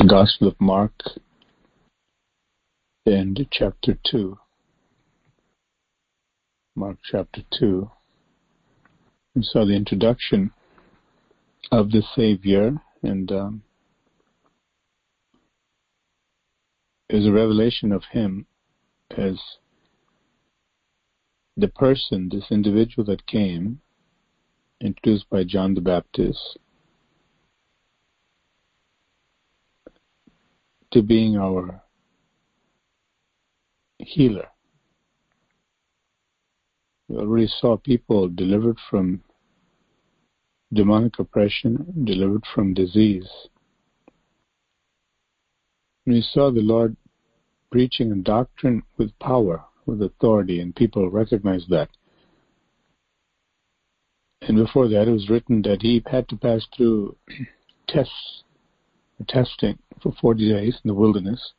the Gospel of Mark and chapter 2. Mark chapter 2. We saw the introduction of the Savior, and um, is a revelation of Him as the person, this individual that came, introduced by John the Baptist, to being our healer. We already saw people delivered from demonic oppression, delivered from disease. We saw the Lord preaching a doctrine with power, with authority, and people recognized that. And before that, it was written that he had to pass through tests, testing for 40 days in the wilderness.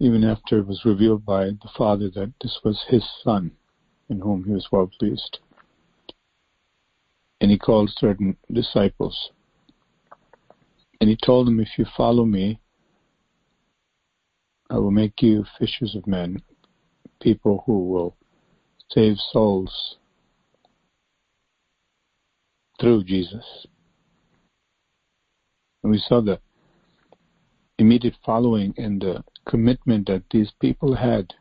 Even after it was revealed by the Father that this was his Son, in whom he was well pleased. And he called certain disciples. And he told them, If you follow me, I will make you fishers of men, people who will save souls through Jesus. And we saw the immediate following and the commitment that these people had.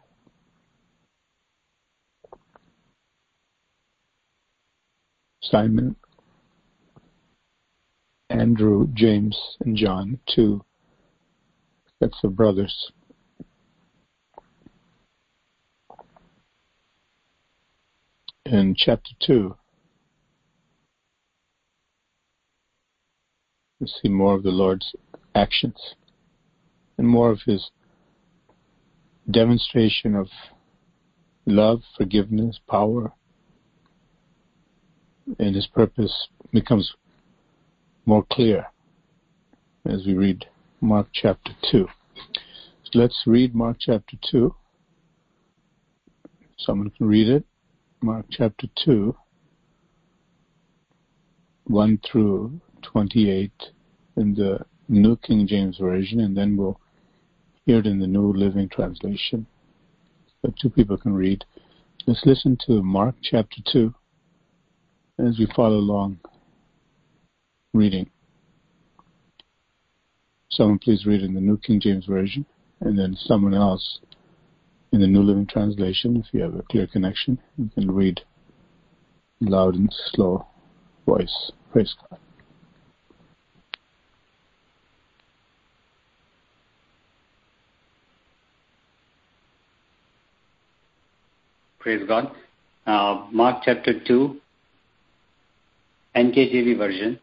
Simon, Andrew, James, and John, two sets of brothers. In chapter 2, see more of the Lord's actions and more of his demonstration of love, forgiveness, power, and his purpose becomes more clear as we read Mark chapter 2. So let's read Mark chapter 2. Someone can read it. Mark chapter 2, 1 through 28 in the New King James Version, and then we'll hear it in the New Living Translation. So two people can read. Let's listen to Mark chapter 2 as we follow along reading. Someone please read in the New King James Version, and then someone else in the New Living Translation, if you have a clear connection, you can read loud and slow voice. Praise God. Praise God. Uh, Mark chapter 2, NKJV version.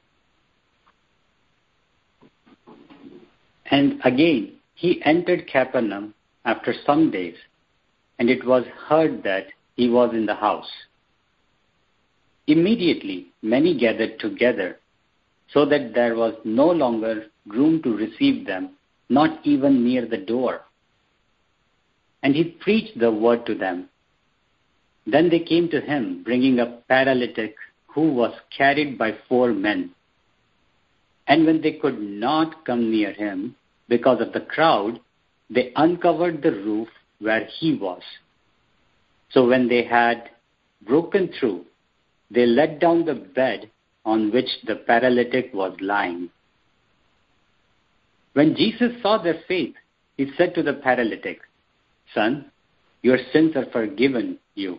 And again, he entered Capernaum after some days, and it was heard that he was in the house. Immediately, many gathered together, so that there was no longer room to receive them, not even near the door. And he preached the word to them. Then they came to him, bringing a paralytic who was carried by four men. And when they could not come near him because of the crowd, they uncovered the roof where he was. So when they had broken through, they let down the bed on which the paralytic was lying. When Jesus saw their faith, he said to the paralytic, Son, your sins are forgiven you.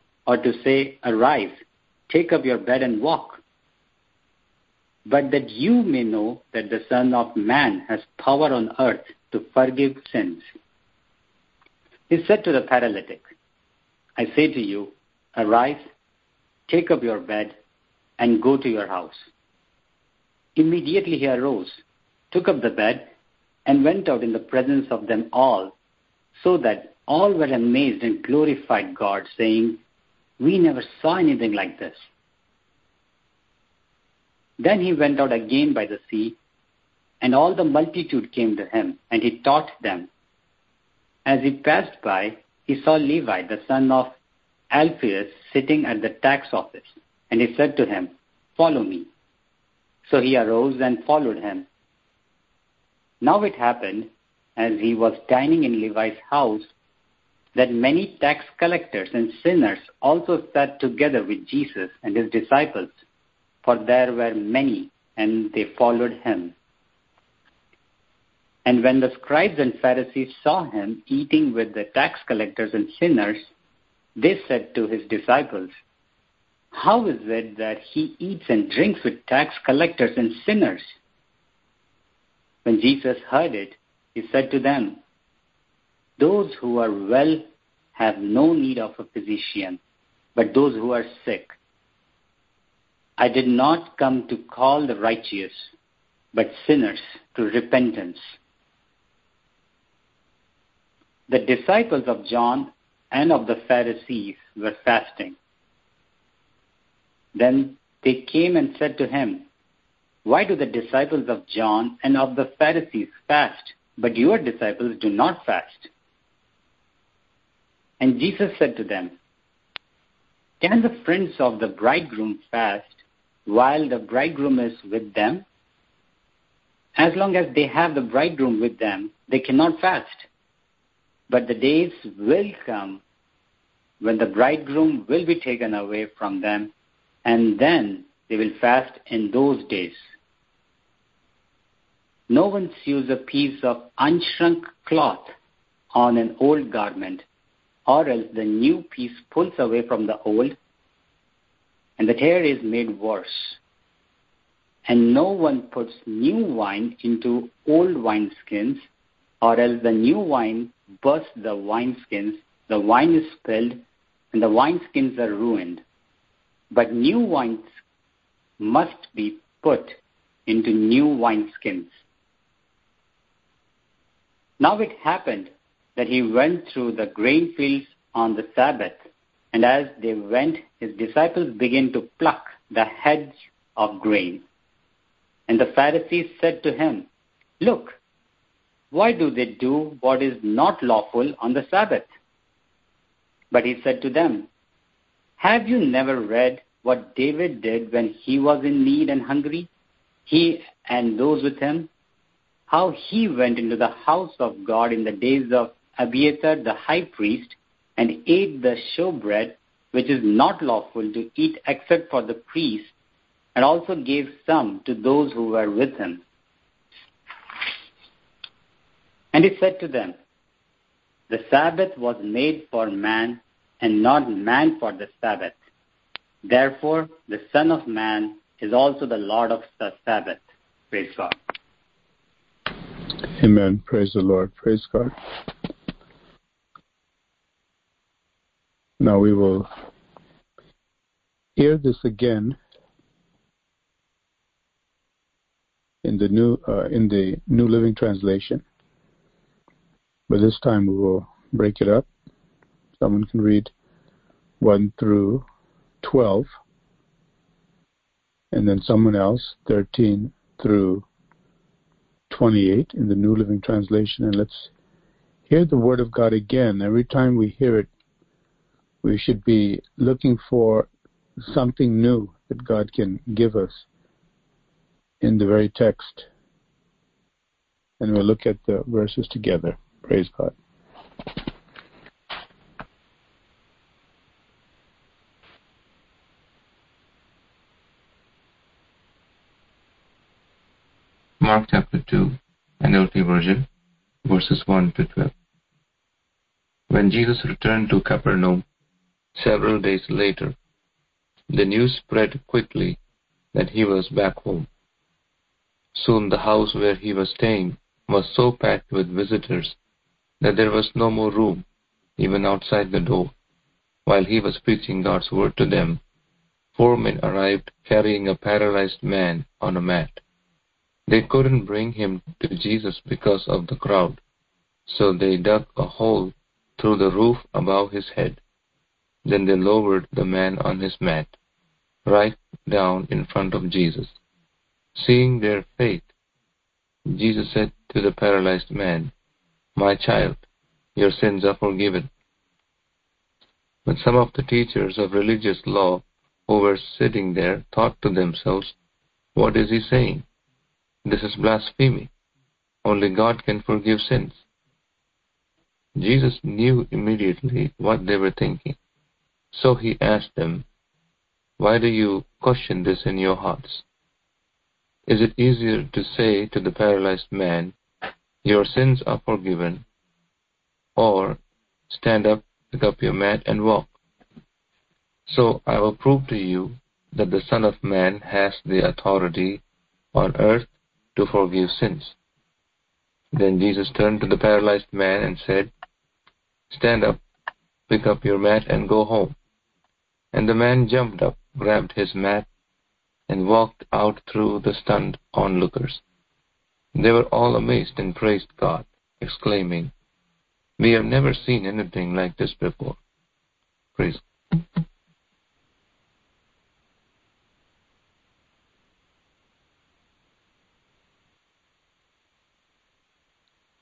or to say, Arise, take up your bed and walk? But that you may know that the Son of Man has power on earth to forgive sins. He said to the paralytic, I say to you, Arise, take up your bed, and go to your house. Immediately he arose, took up the bed, and went out in the presence of them all, so that all were amazed and glorified God, saying, We never saw anything like this. Then he went out again by the sea, and all the multitude came to him, and he taught them. As he passed by, he saw Levi, the son of Alphaeus, sitting at the tax office, and he said to him, Follow me. So he arose and followed him. Now it happened, as he was dining in Levi's house, that many tax collectors and sinners also sat together with Jesus and his disciples, for there were many, and they followed him. And when the scribes and Pharisees saw him eating with the tax collectors and sinners, they said to his disciples, How is it that he eats and drinks with tax collectors and sinners? When Jesus heard it, he said to them, Those who are well have no need of a physician, but those who are sick. I did not come to call the righteous, but sinners to repentance. The disciples of John and of the Pharisees were fasting. Then they came and said to him, Why do the disciples of John and of the Pharisees fast, but your disciples do not fast? And Jesus said to them, Can the friends of the bridegroom fast while the bridegroom is with them? As long as they have the bridegroom with them, they cannot fast. But the days will come when the bridegroom will be taken away from them, and then they will fast in those days. No one sews a piece of unshrunk cloth on an old garment, or else the new piece pulls away from the old, and the tear is made worse. And no one puts new wine into old wineskins, or else the new wine bursts the wineskins, the wine is spilled, and the wineskins are ruined. But new wines must be put into new wineskins. Now it happened that he went through the grain fields on the Sabbath, and as they went, his disciples began to pluck the heads of grain. And the Pharisees said to him, Look, why do they do what is not lawful on the Sabbath? But he said to them, Have you never read what David did when he was in need and hungry? He and those with him? How he went into the house of God in the days of Abiathar the high priest and ate the showbread, which is not lawful to eat except for the priest, and also gave some to those who were with him. And he said to them, The Sabbath was made for man, and not man for the Sabbath. Therefore, the Son of Man is also the Lord of the Sabbath. Praise God. Amen. Praise the Lord. Praise God. Now we will hear this again in the new uh, in the New Living Translation. But this time we will break it up. Someone can read 1 through 12, and then someone else 13 through 28 in the New Living Translation. And let's hear the Word of God again. Every time we hear it, we should be looking for something new that God can give us in the very text. And we'll look at the verses together. Praise God. Mark chapter 2, NLT version, verses 1 to 12. When Jesus returned to Capernaum several days later, the news spread quickly that he was back home. Soon the house where he was staying was so packed with visitors that there was no more room, even outside the door. While he was preaching God's word to them, four men arrived carrying a paralyzed man on a mat. They couldn't bring him to Jesus because of the crowd, so they dug a hole through the roof above his head. Then they lowered the man on his mat, right down in front of Jesus. Seeing their faith, Jesus said to the paralyzed man, My child, your sins are forgiven. But some of the teachers of religious law who were sitting there thought to themselves, What is he saying? This is blasphemy. Only God can forgive sins. Jesus knew immediately what they were thinking. So he asked them, Why do you question this in your hearts? Is it easier to say to the paralyzed man, Your sins are forgiven, or stand up, pick up your mat, and walk? So I will prove to you that the Son of Man has the authority on earth to forgive sins. Then Jesus turned to the paralyzed man and said, Stand up, pick up your mat, and go home. And the man jumped up, grabbed his mat, and walked out through the stunned onlookers. They were all amazed and praised God, exclaiming, We have never seen anything like this before. Praise God.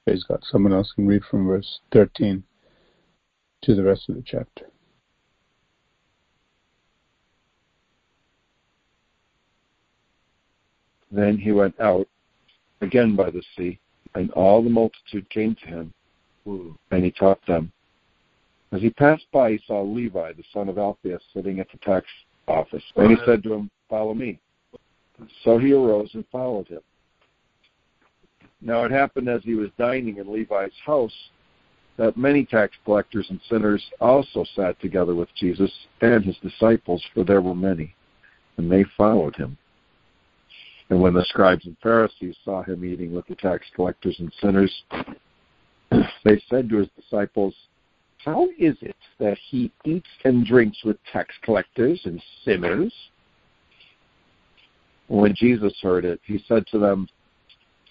Praise God. Someone else can read from verse 13 to the rest of the chapter. Then he went out again by the sea, and all the multitude came to him, and he taught them. As he passed by, he saw Levi, the son of Alphaeus, sitting at the tax office, and he said to him, Follow me. So he arose and followed him. Now it happened as he was dining in Levi's house that many tax collectors and sinners also sat together with Jesus and his disciples, for there were many, and they followed him. And when the scribes and Pharisees saw him eating with the tax collectors and sinners, they said to his disciples, How is it that he eats and drinks with tax collectors and sinners? When Jesus heard it, he said to them,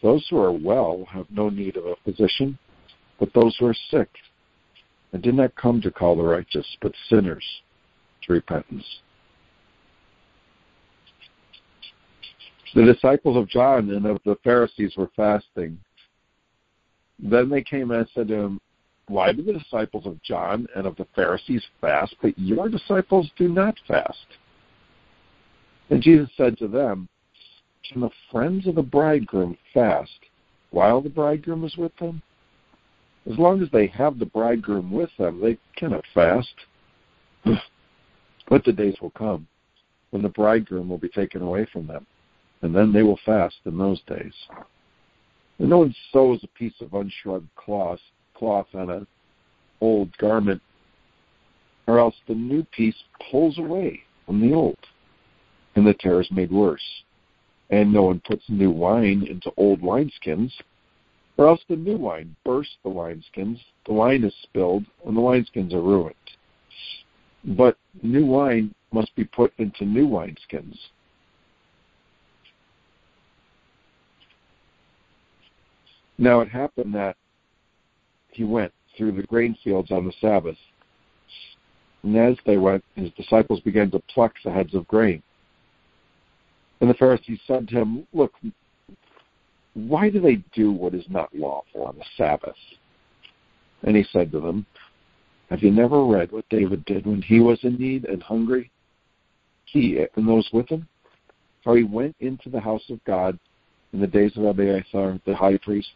Those who are well have no need of a physician, but those who are sick. I did not come to call the righteous, but sinners to repentance. The disciples of John and of the Pharisees were fasting. Then they came and said to him, Why do the disciples of John and of the Pharisees fast, but your disciples do not fast? And Jesus said to them, Can the friends of the bridegroom fast while the bridegroom is with them? As long as they have the bridegroom with them, they cannot fast. but the days will come when the bridegroom will be taken away from them and then they will fast in those days. And no one sews a piece of unshrugged cloth, cloth on an old garment, or else the new piece pulls away from the old, and the tear is made worse. And no one puts new wine into old wineskins, or else the new wine bursts the wineskins, the wine is spilled, and the wineskins are ruined. But new wine must be put into new wineskins Now it happened that he went through the grain fields on the Sabbath. And as they went, his disciples began to pluck the heads of grain. And the Pharisees said to him, Look, why do they do what is not lawful on the Sabbath? And he said to them, Have you never read what David did when he was in need and hungry? He and those with him? How he went into the house of God in the days of Abiathar, the high priest,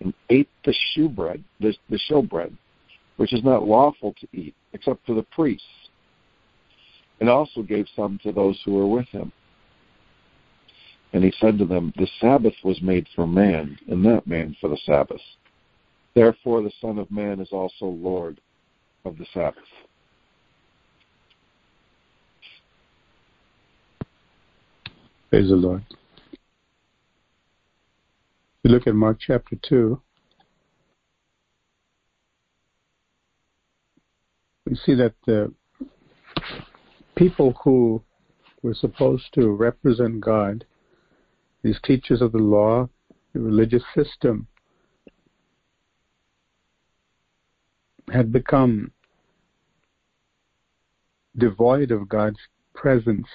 and ate the shewbread, the, the showbread, which is not lawful to eat, except for the priests, and also gave some to those who were with him. And he said to them, The Sabbath was made for man, and not man for the Sabbath. Therefore the Son of Man is also Lord of the Sabbath. Praise the Lord you look at Mark chapter 2, we see that the people who were supposed to represent God these teachers of the law, the religious system, had become devoid of God's presence,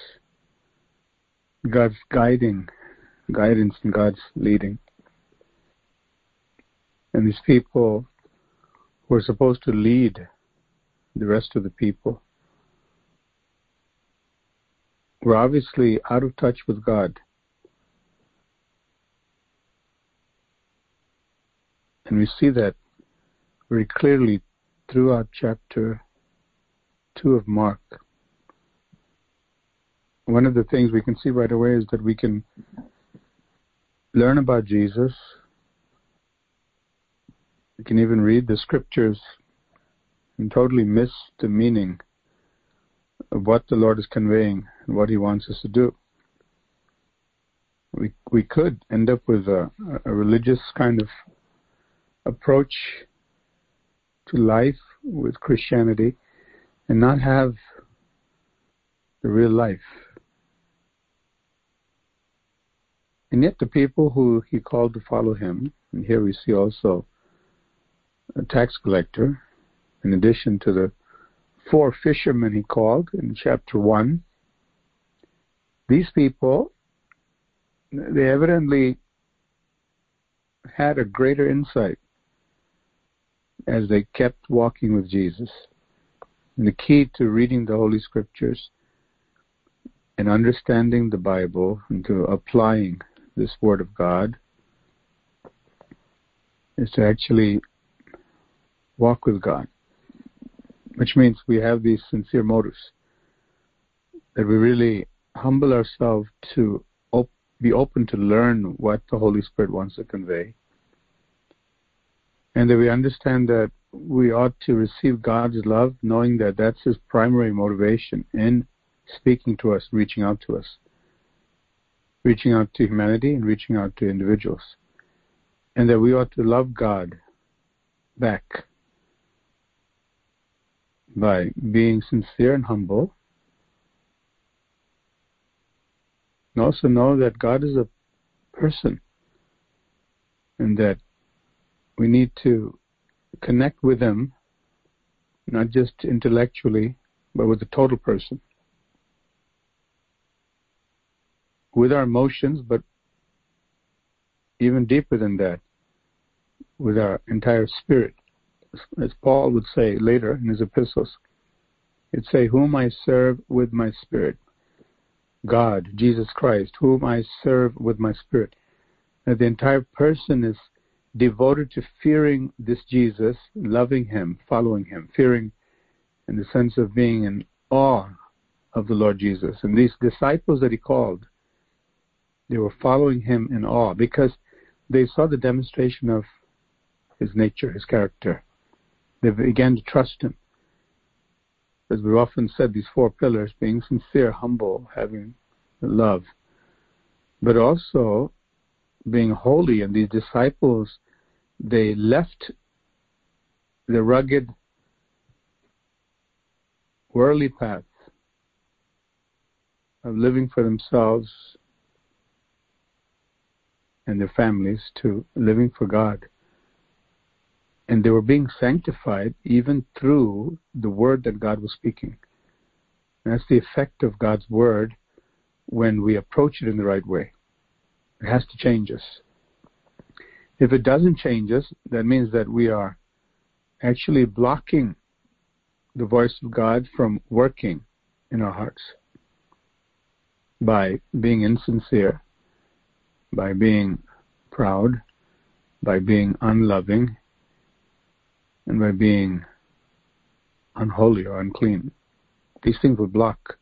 God's guiding, guidance, and God's leading. And these people who are supposed to lead the rest of the people were obviously out of touch with God. And we see that very clearly throughout chapter 2 of Mark. One of the things we can see right away is that we can learn about Jesus. We can even read the scriptures and totally miss the meaning of what the Lord is conveying and what He wants us to do. We we could end up with a, a religious kind of approach to life with Christianity and not have the real life. And yet, the people who he called to follow him, and here we see also a tax collector, in addition to the four fishermen he called in chapter 1, these people, they evidently had a greater insight as they kept walking with Jesus. And the key to reading the Holy Scriptures and understanding the Bible and to applying this Word of God is to actually walk with God, which means we have these sincere motives that we really humble ourselves to op- be open to learn what the Holy Spirit wants to convey and that we understand that we ought to receive God's love, knowing that that's His primary motivation in speaking to us, reaching out to us, reaching out to humanity and reaching out to individuals. And that we ought to love God back by being sincere and humble. And also know that God is a person and that we need to connect with Him, not just intellectually, but with the total person. With our emotions, but even deeper than that, with our entire spirit. As Paul would say later in his epistles, he'd say, Whom I serve with my spirit. God, Jesus Christ, whom I serve with my spirit. The entire person is devoted to fearing this Jesus, loving him, following him, fearing in the sense of being in awe of the Lord Jesus. And these disciples that he called, they were following him in awe because they saw the demonstration of his nature, his character. They began to trust him. As we've often said, these four pillars being sincere, humble, having love, but also being holy. And these disciples they left the rugged worldly path of living for themselves and their families to living for God. And they were being sanctified even through the word that God was speaking. And that's the effect of God's word when we approach it in the right way. It has to change us. If it doesn't change us, that means that we are actually blocking the voice of God from working in our hearts by being insincere, by being proud, by being unloving, and by being unholy or unclean. These things will block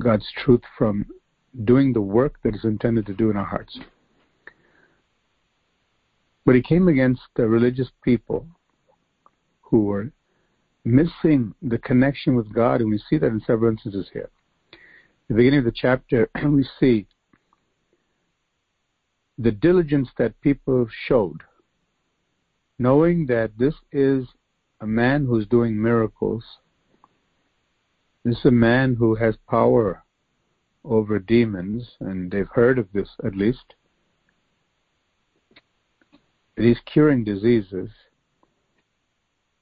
God's truth from doing the work that is intended to do in our hearts. But he came against the religious people who were missing the connection with God, and we see that in several instances here. In the beginning of the chapter, we see the diligence that people showed, knowing that this is a man who's doing miracles. This is a man who has power over demons, and they've heard of this at least. He's curing diseases,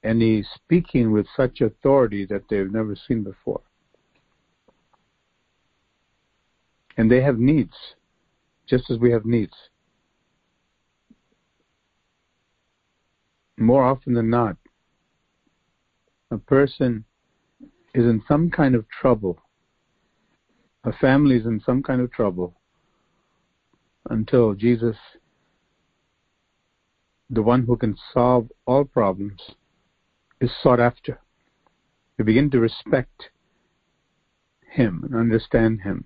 and he's speaking with such authority that they've never seen before. And they have needs, just as we have needs. More often than not, a person is in some kind of trouble. A family is in some kind of trouble until Jesus, the one who can solve all problems, is sought after. We begin to respect him and understand him.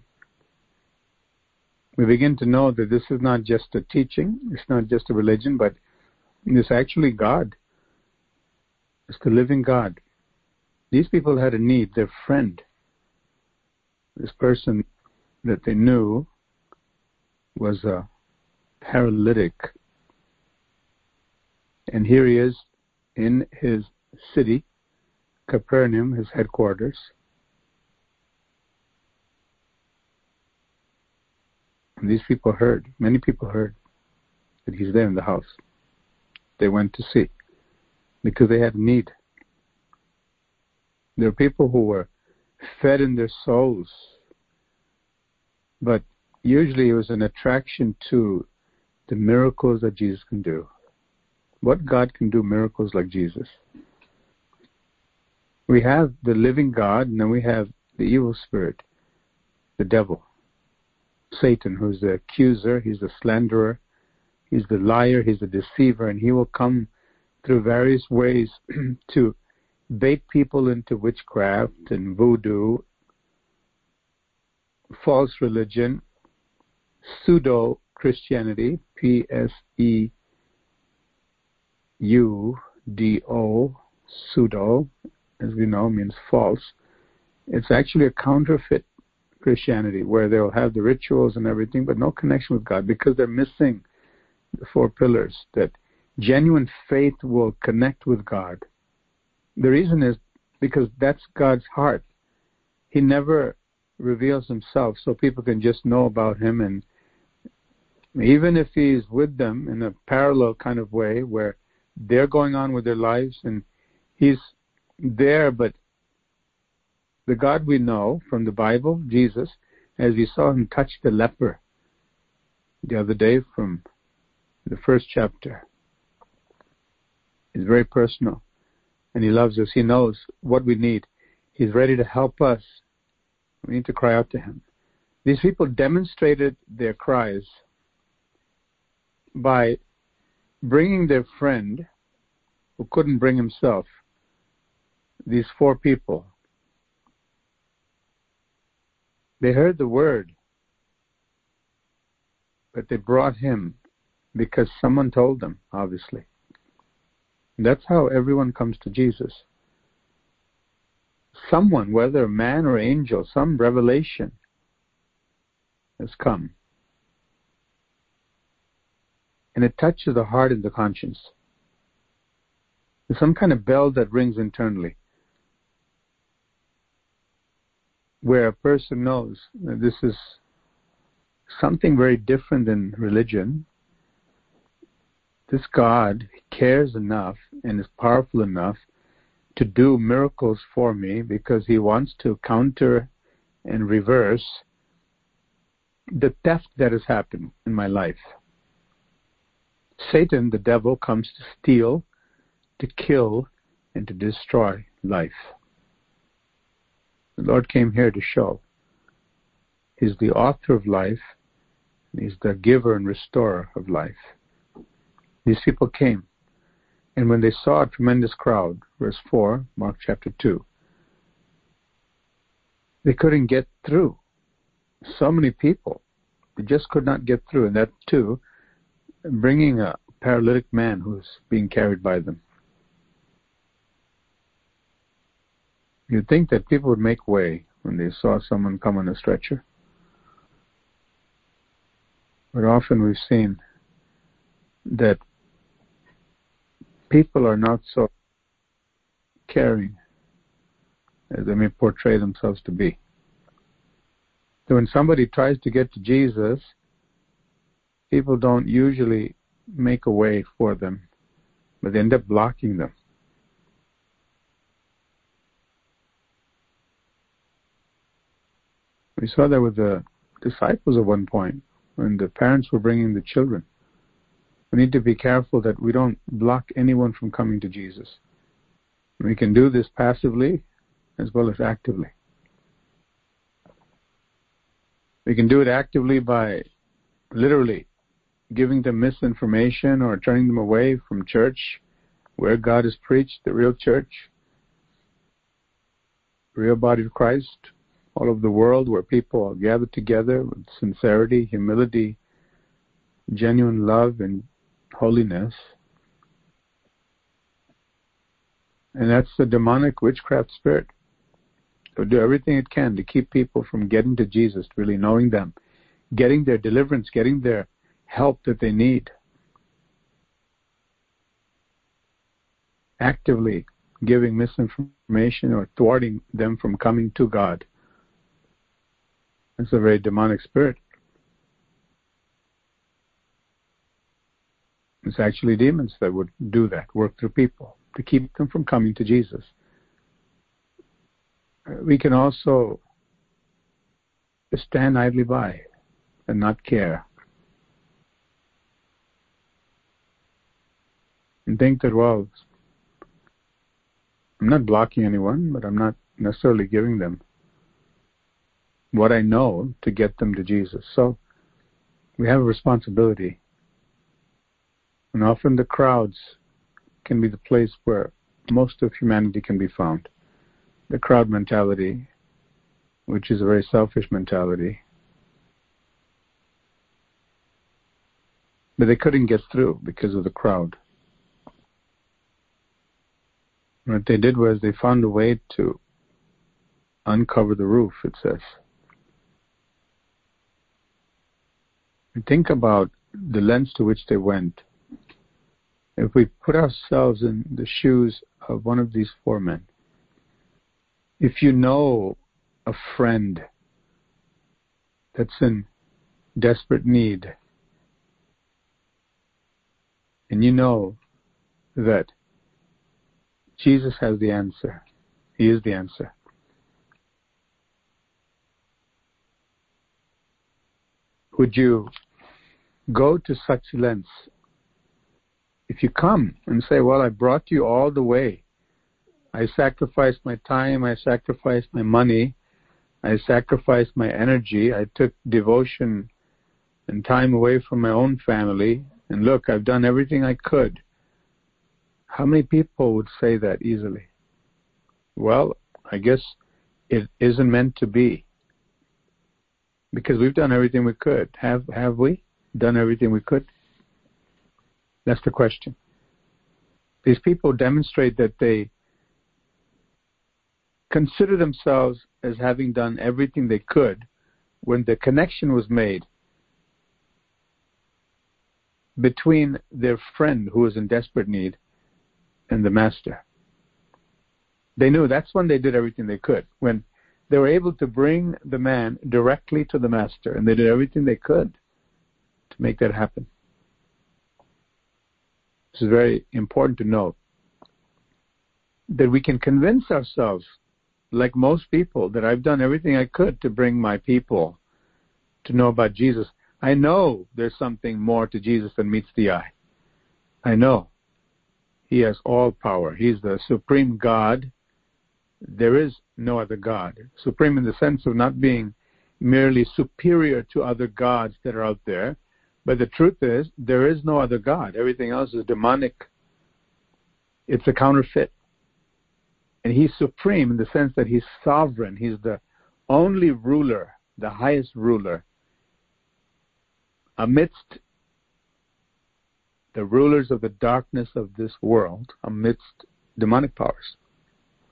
We begin to know that this is not just a teaching, it's not just a religion, but it's actually God. It's the living God. These people had a need. Their friend, this person that they knew, was a paralytic. And here he is in his city, Capernaum, his headquarters. And these people heard, many people heard that he's there in the house. They went to see because they had need. There are people who were fed in their souls, but usually it was an attraction to the miracles that Jesus can do. What God can do miracles like Jesus? We have the living God, and then we have the evil spirit, the devil, Satan, who's the accuser, he's the slanderer, he's the liar, he's the deceiver, and he will come through various ways to bait people into witchcraft and voodoo, false religion, pseudo Christianity, P S E U D O, pseudo, as we know, means false. It's actually a counterfeit Christianity where they'll have the rituals and everything, but no connection with God because they're missing four pillars that genuine faith will connect with God the reason is because that's God's heart. He never reveals himself so people can just know about him and even if he's with them in a parallel kind of way where they're going on with their lives and he's there but the God we know from the Bible, Jesus, as we saw him touch the leper the other day from the first chapter, is very personal and He loves us. He knows what we need. He's ready to help us. We need to cry out to Him. These people demonstrated their cries by bringing their friend who couldn't bring himself, these four people. They heard the word, but they brought him because someone told them, obviously. That's how everyone comes to Jesus. Someone, whether man or angel, some revelation has come. And it touches the heart and the conscience. There's some kind of bell that rings internally where a person knows that this is something very different than religion this God cares enough and is powerful enough to do miracles for me because he wants to counter and reverse the theft that has happened in my life. Satan, the devil, comes to steal, to kill, and to destroy life. The Lord came here to show He's the author of life, and He's the giver and restorer of life. These people came, and when they saw a tremendous crowd, verse 4, Mark chapter 2, they couldn't get through. So many people, they just could not get through, and that too, bringing a paralytic man who's being carried by them. You'd think that people would make way when they saw someone come on a stretcher. But often we've seen that people are not so caring as they may portray themselves to be. So when somebody tries to get to Jesus, people don't usually make a way for them, but they end up blocking them. We saw that with the disciples at one point when the parents were bringing the children. We need to be careful that we don't block anyone from coming to Jesus. We can do this passively as well as actively. We can do it actively by literally giving them misinformation or turning them away from church where God is preached, the real church, real body of Christ, all over the world where people are gathered together with sincerity, humility, genuine love, and holiness. And that's the demonic witchcraft spirit. So do everything it can to keep people from getting to Jesus, really knowing them, getting their deliverance, getting their help that they need. Actively giving misinformation or thwarting them from coming to God. It's a very demonic spirit. It's actually demons that would do that, work through people to keep them from coming to Jesus. Uh, we can also stand idly by and not care. And think that, well, I'm not blocking anyone, but I'm not necessarily giving them what I know to get them to Jesus. So we have a responsibility. And often the crowds can be the place where most of humanity can be found. The crowd mentality, which is a very selfish mentality. But they couldn't get through because of the crowd. What they did was they found a way to uncover the roof, it says. And think about the lengths to which they went. If we put ourselves in the shoes of one of these four men, if you know a friend that's in desperate need, and you know that Jesus has the answer, He is the answer. Would you go to such lengths. If you come and say, Well, I brought you all the way, I sacrificed my time, I sacrificed my money, I sacrificed my energy, I took devotion and time away from my own family, and look, I've done everything I could. How many people would say that easily? Well, I guess it isn't meant to be. Because we've done everything we could. Have have we? done everything we could? That's the question. These people demonstrate that they consider themselves as having done everything they could when the connection was made between their friend who was in desperate need and the master. They knew that's when they did everything they could. When they were able to bring the man directly to the master, and they did everything they could to make that happen. This is very important to note that we can convince ourselves, like most people, that I've done everything I could to bring my people to know about Jesus. I know there's something more to Jesus than meets the eye. I know. He has all power. He's the supreme God. There is no other God. Supreme in the sense of not being merely superior to other gods that are out there, but the truth is, there is no other God. Everything else is demonic. It's a counterfeit. And he's supreme in the sense that he's sovereign. He's the only ruler, the highest ruler, amidst the rulers of the darkness of this world, amidst demonic powers.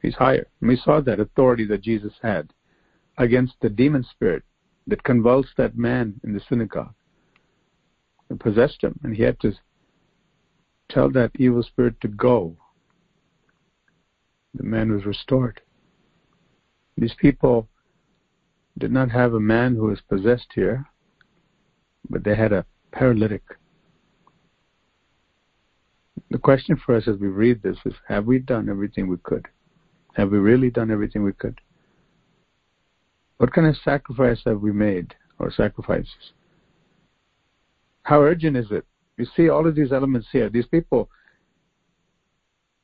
He's higher. And we saw that authority that Jesus had against the demon spirit that convulsed that man in the synagogue possessed him, and he had to tell that evil spirit to go. The man was restored. These people did not have a man who was possessed here, but they had a paralytic. The question for us as we read this is have we done everything we could? Have we really done everything we could? What kind of sacrifice have we made, or sacrifices? How urgent is it? You see all of these elements here. These people,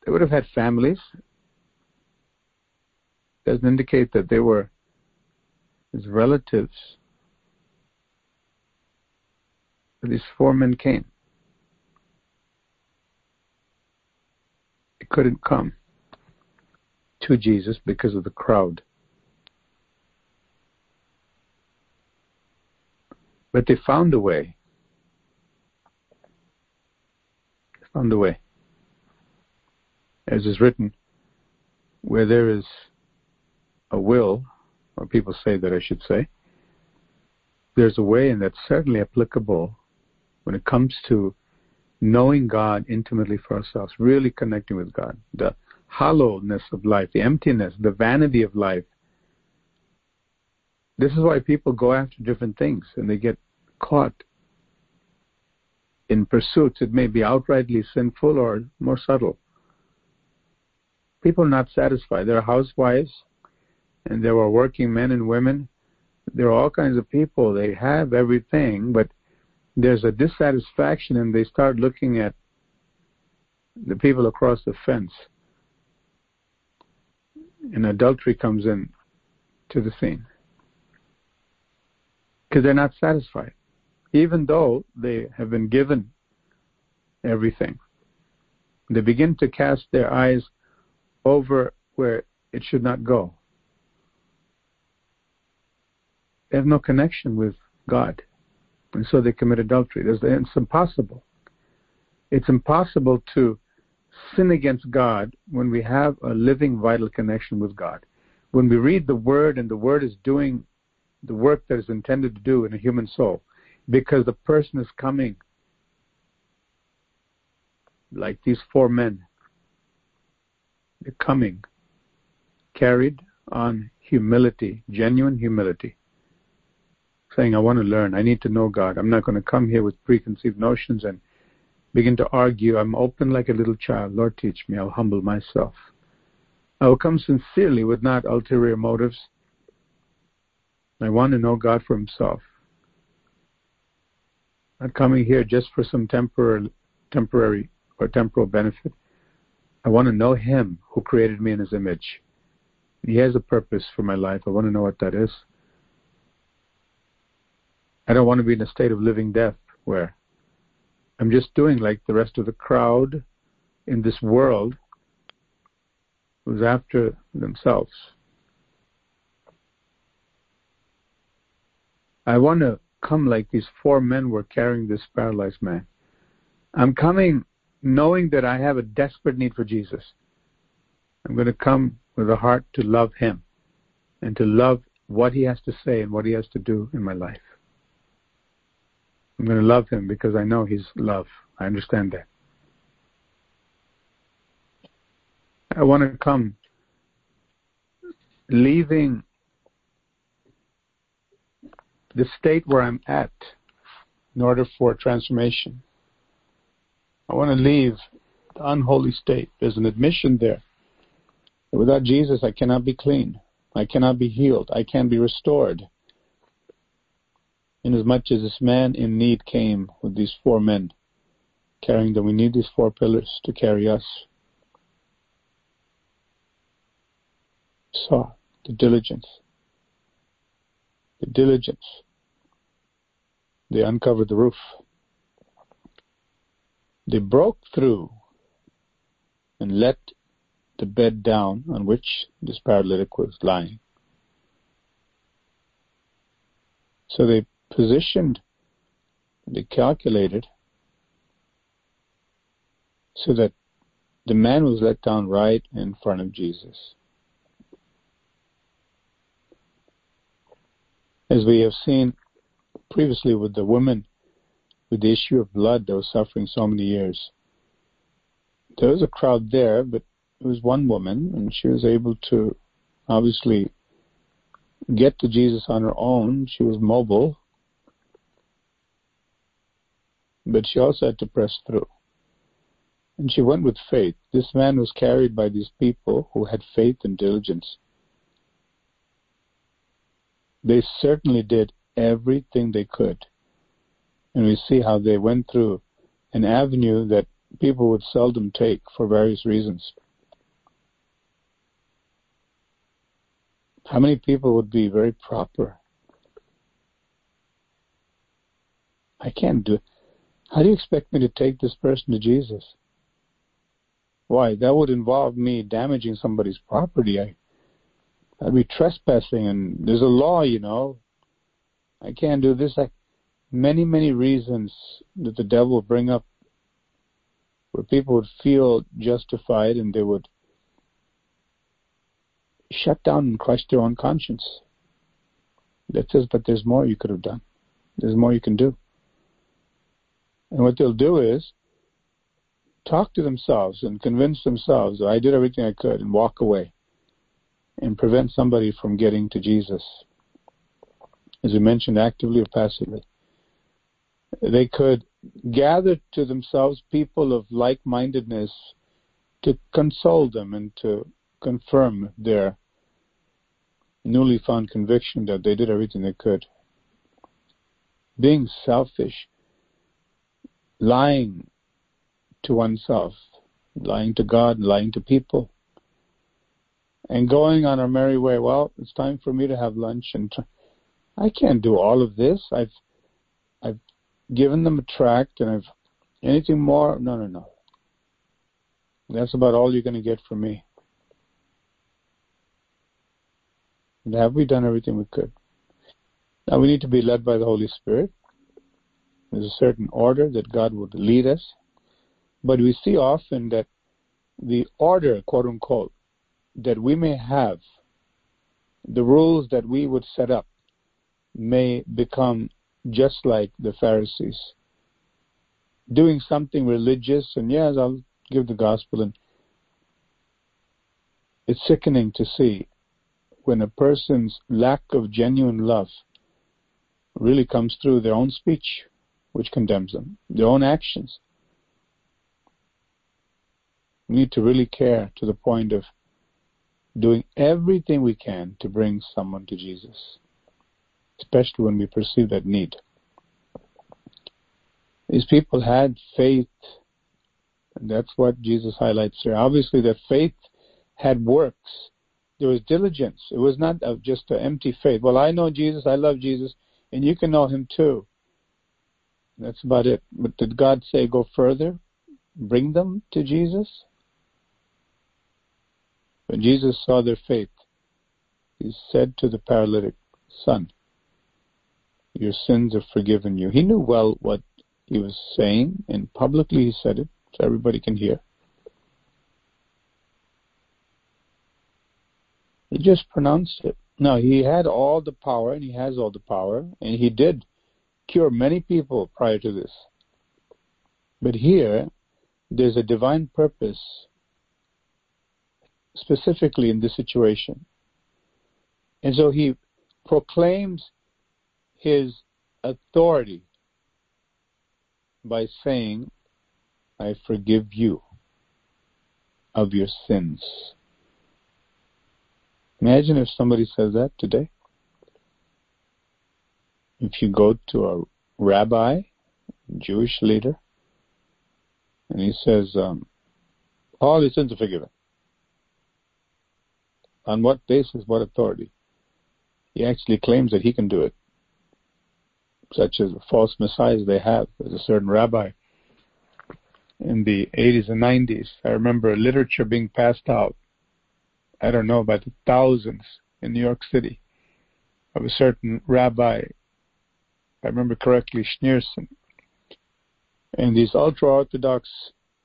they would have had families. Doesn't indicate that they were his relatives. These four men came. They couldn't come to Jesus because of the crowd. But they found a way. Found a way. As is written, where there is a will, or people say that I should say, there's a way, and that's certainly applicable when it comes to knowing God intimately for ourselves, really connecting with God, the hollowness of life, the emptiness, the vanity of life. This is why people go after different things and they get caught in pursuits. It may be outrightly sinful or more subtle. People not satisfied. There are housewives and there are working men and women. There are all kinds of people. They have everything, but there's a dissatisfaction and they start looking at the people across the fence. And adultery comes in to the scene. Because they're not satisfied, even though they have been given everything. They begin to cast their eyes over where it should not go. They have no connection with God and so they commit adultery. it's impossible. It's impossible to sin against God when we have a living, vital connection with God. When we read the Word and the Word is doing the work that is intended to do in a human soul, because the person is coming like these four men. They're coming carried on humility, genuine humility saying, I want to learn. I need to know God. I'm not going to come here with preconceived notions and begin to argue. I'm open like a little child. Lord, teach me. I'll humble myself. I will come sincerely with not ulterior motives. I want to know God for Himself. Not coming here just for some temporary, temporary or temporal benefit. I want to know Him who created me in His image. He has a purpose for my life. I want to know what that is. I don't want to be in a state of living death where I'm just doing like the rest of the crowd in this world who's after themselves. I want to come like these four men were carrying this paralyzed man. I'm coming knowing that I have a desperate need for Jesus. I'm going to come with a heart to love him and to love what he has to say and what he has to do in my life. I'm going to love him because I know he's love. I understand that. I want to come leaving the state where I'm at in order for transformation. I want to leave the unholy state. There's an admission there. Without Jesus, I cannot be clean. I cannot be healed. I can't be restored inasmuch as this man in need came with these four men carrying them. We need these four pillars to carry us. Saw the diligence. The diligence. They uncovered the roof. They broke through and let the bed down on which this paralytic was lying. So they positioned, they calculated so that the man was let down right in front of Jesus. As we have seen previously with the woman with the issue of blood that was suffering so many years, there was a crowd there, but it was one woman, and she was able to obviously get to Jesus on her own. She was mobile, but she also had to press through. And she went with faith. This man was carried by these people who had faith and diligence. They certainly did everything they could. And we see how they went through an avenue that people would seldom take for various reasons. How many people would be very proper? I can't do it. How do you expect me to take this person to Jesus? Why? That would involve me damaging somebody's property. I, I'd be trespassing, and there's a law, you know. I can't do this. I, many, many reasons that the devil will bring up where people would feel justified and they would shut down and crush their own conscience. That says, but there's more you could have done. There's more you can do. And what they'll do is talk to themselves and convince themselves that I did everything I could and walk away and prevent somebody from getting to Jesus. As we mentioned, actively or passively. They could gather to themselves people of like mindedness to console them and to confirm their newly found conviction that they did everything they could. Being selfish, lying to oneself, lying to God, lying to people, and going on our merry way. Well, it's time for me to have lunch, and I can't do all of this. I've I've given them a tract, and I've anything more. No, no, no. That's about all you're going to get from me. And have we done everything we could? Now we need to be led by the Holy Spirit. There's a certain order that God would lead us. But we see often that the order, quote unquote, that we may have, the rules that we would set up, may become just like the Pharisees. Doing something religious, and yes, I'll give the gospel, and it's sickening to see when a person's lack of genuine love really comes through their own speech, which condemns them, their own actions. We need to really care to the point of doing everything we can to bring someone to Jesus, especially when we perceive that need. These people had faith, and that's what Jesus highlights here. Obviously, that faith had works. There was diligence. It was not just an empty faith. Well, I know Jesus, I love Jesus, and you can know him too. That's about it. But did God say go further? Bring them to Jesus? When Jesus saw their faith, he said to the paralytic, Son, your sins are forgiven you. He knew well what he was saying, and publicly he said it so everybody can hear. He just pronounced it. Now, he had all the power, and he has all the power, and he did cure many people prior to this. But here, there's a divine purpose specifically in this situation. And so he proclaims his authority by saying, I forgive you of your sins. Imagine if somebody says that today. If you go to a rabbi, Jewish leader, and he says, um, all your sins are forgiven. On what basis, what authority? He actually claims that he can do it, such as the false messiahs they have. There's a certain rabbi in the 80s and 90s. I remember literature being passed out, I don't know, by the thousands in New York City of a certain rabbi, I remember correctly, Schneerson. And these ultra Orthodox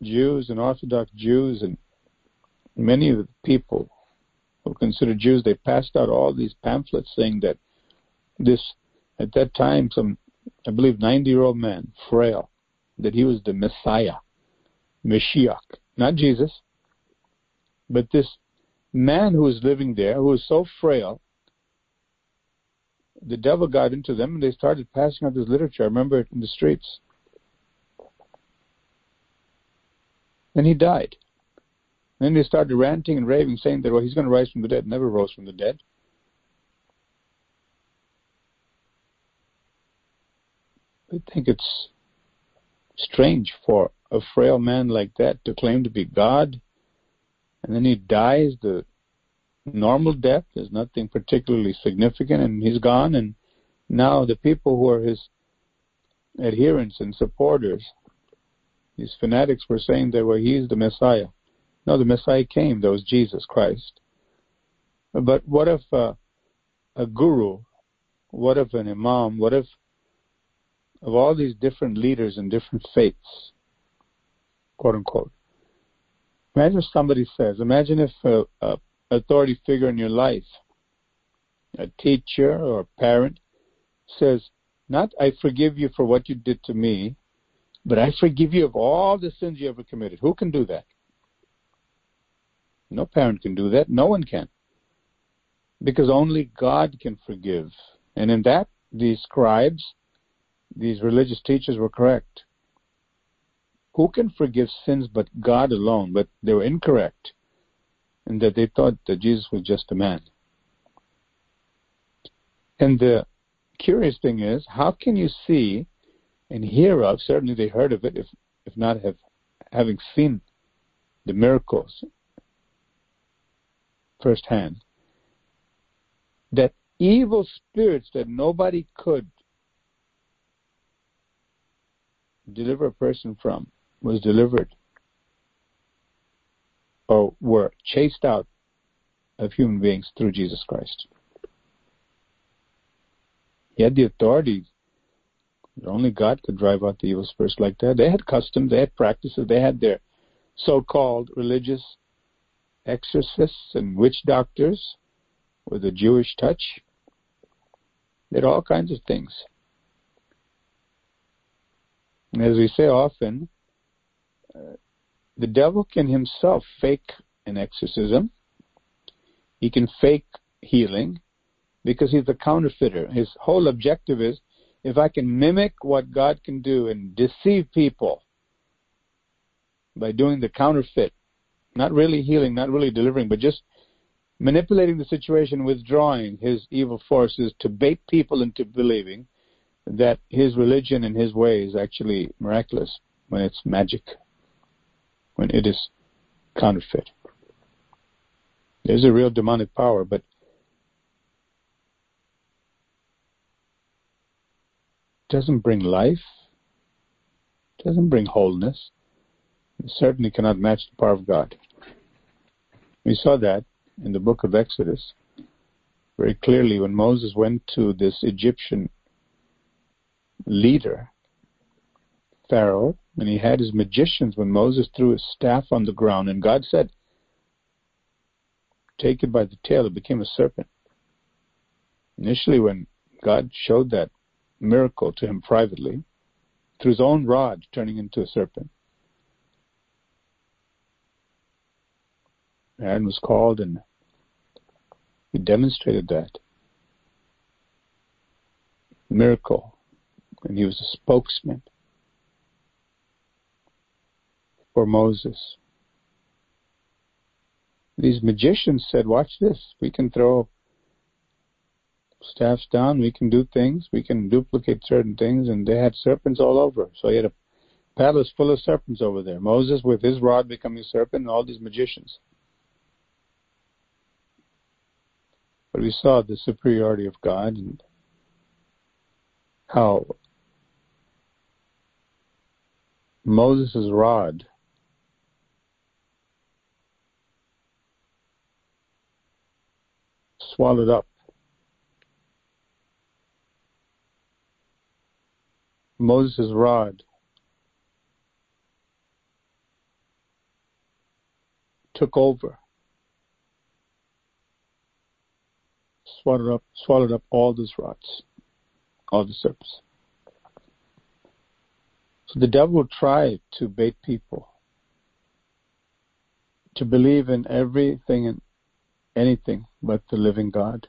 Jews and Orthodox Jews and many of the people who considered Jews, they passed out all these pamphlets saying that this, at that time, some, I believe, 90 year old man, frail, that he was the Messiah, Mashiach, not Jesus, but this man who was living there, who was so frail, the devil got into them and they started passing out this literature. I remember it in the streets. And he died. And then they started ranting and raving, saying that, well, he's going to rise from the dead. Never rose from the dead. I think it's strange for a frail man like that to claim to be God, and then he dies the normal death. There's nothing particularly significant, and he's gone. And now the people who are his adherents and supporters, these fanatics, were saying that well, he's the Messiah. No, the Messiah came. That was Jesus Christ. But what if uh, a guru? What if an imam? What if of all these different leaders and different faiths, quote unquote? Imagine if somebody says, imagine if a, a authority figure in your life, a teacher or a parent, says, not I forgive you for what you did to me, but I forgive you of all the sins you ever committed. Who can do that? No parent can do that. No one can. Because only God can forgive. And in that, these scribes, these religious teachers were correct. Who can forgive sins but God alone? But they were incorrect in that they thought that Jesus was just a man. And the curious thing is, how can you see and hear of, certainly they heard of it, if, if not have, having seen the miracles firsthand, that evil spirits that nobody could deliver a person from was delivered or were chased out of human beings through Jesus Christ. He had the authority. Only God could drive out the evil spirits like that. They had customs, they had practices, they had their so called religious exorcists and witch doctors with a Jewish touch. Had all kinds of things. And as we say often, uh, the devil can himself fake an exorcism. He can fake healing because he's a counterfeiter. His whole objective is if I can mimic what God can do and deceive people by doing the counterfeit, not really healing, not really delivering, but just manipulating the situation, withdrawing his evil forces to bait people into believing that his religion and his way is actually miraculous when it's magic when it is counterfeit. There's a real demonic power, but doesn't bring life, doesn't bring wholeness. Certainly cannot match the power of God. We saw that in the book of Exodus very clearly when Moses went to this Egyptian leader, Pharaoh, and he had his magicians when Moses threw his staff on the ground, and God said, Take it by the tail, it became a serpent. Initially, when God showed that miracle to him privately, through his own rod turning into a serpent, Aaron was called and he demonstrated that miracle, and he was a spokesman for Moses. These magicians said, Watch this. We can throw staffs down, we can do things, we can duplicate certain things, and they had serpents all over. So he had a palace full of serpents over there. Moses with his rod becoming a serpent, and all these magicians. But we saw the superiority of God and how Moses' rod swallowed up. Moses' rod took over, swallowed up, swallowed up all those rods, all the serpents. So the devil tried to bait people to believe in everything and anything but the living God.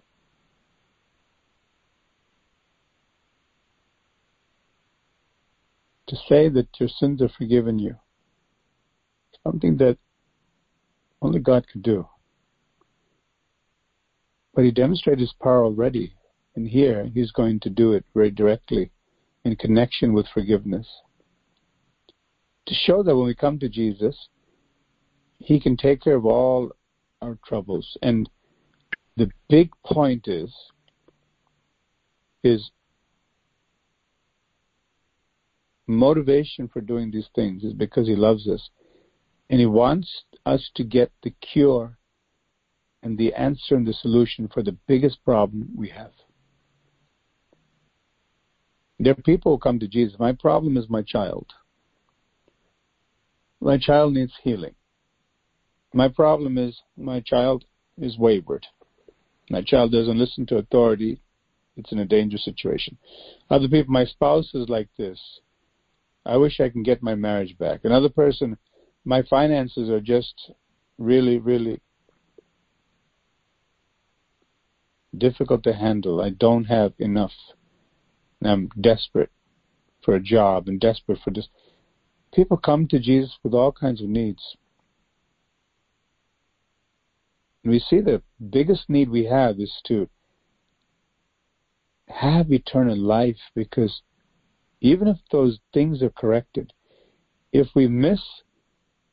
To say that your sins are forgiven you, something that only God could do. But he demonstrated his power already. And here he's going to do it very directly in connection with forgiveness. To show that when we come to Jesus, he can take care of all our troubles. And the big point is, is motivation for doing these things is because he loves us. And he wants us to get the cure and the answer and the solution for the biggest problem we have. There are people who come to Jesus. My problem is my child. My child needs healing. My problem is my child is wayward. My child doesn't listen to authority. It's in a dangerous situation. Other people, my spouse is like this. I wish I can get my marriage back. Another person, my finances are just really, really difficult to handle. I don't have enough. I'm desperate for a job and desperate for this. People come to Jesus with all kinds of needs. And we see the biggest need we have is to have eternal life because even if those things are corrected, if we miss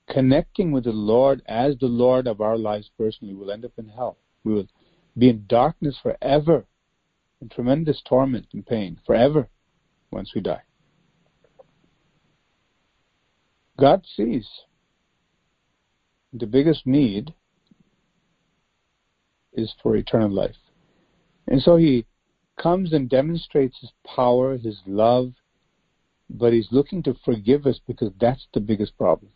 connecting with the Lord as the Lord of our lives personally, we'll end up in hell. We will be in darkness forever, in tremendous torment and pain, forever, once we die. God sees the biggest need is for eternal life. And so he comes and demonstrates his power, his love, but he's looking to forgive us because that's the biggest problem.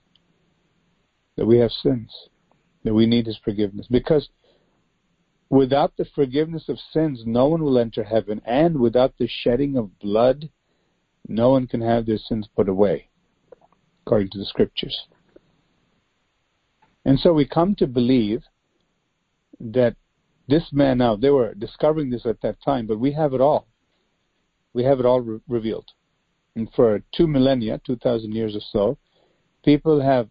That we have sins, that we need his forgiveness. Because without the forgiveness of sins, no one will enter heaven, and without the shedding of blood, no one can have their sins put away, according to the scriptures. And so we come to believe that this man now, they were discovering this at that time, but we have it all. We have it all re- revealed. And for two millennia, 2,000 years or so, people have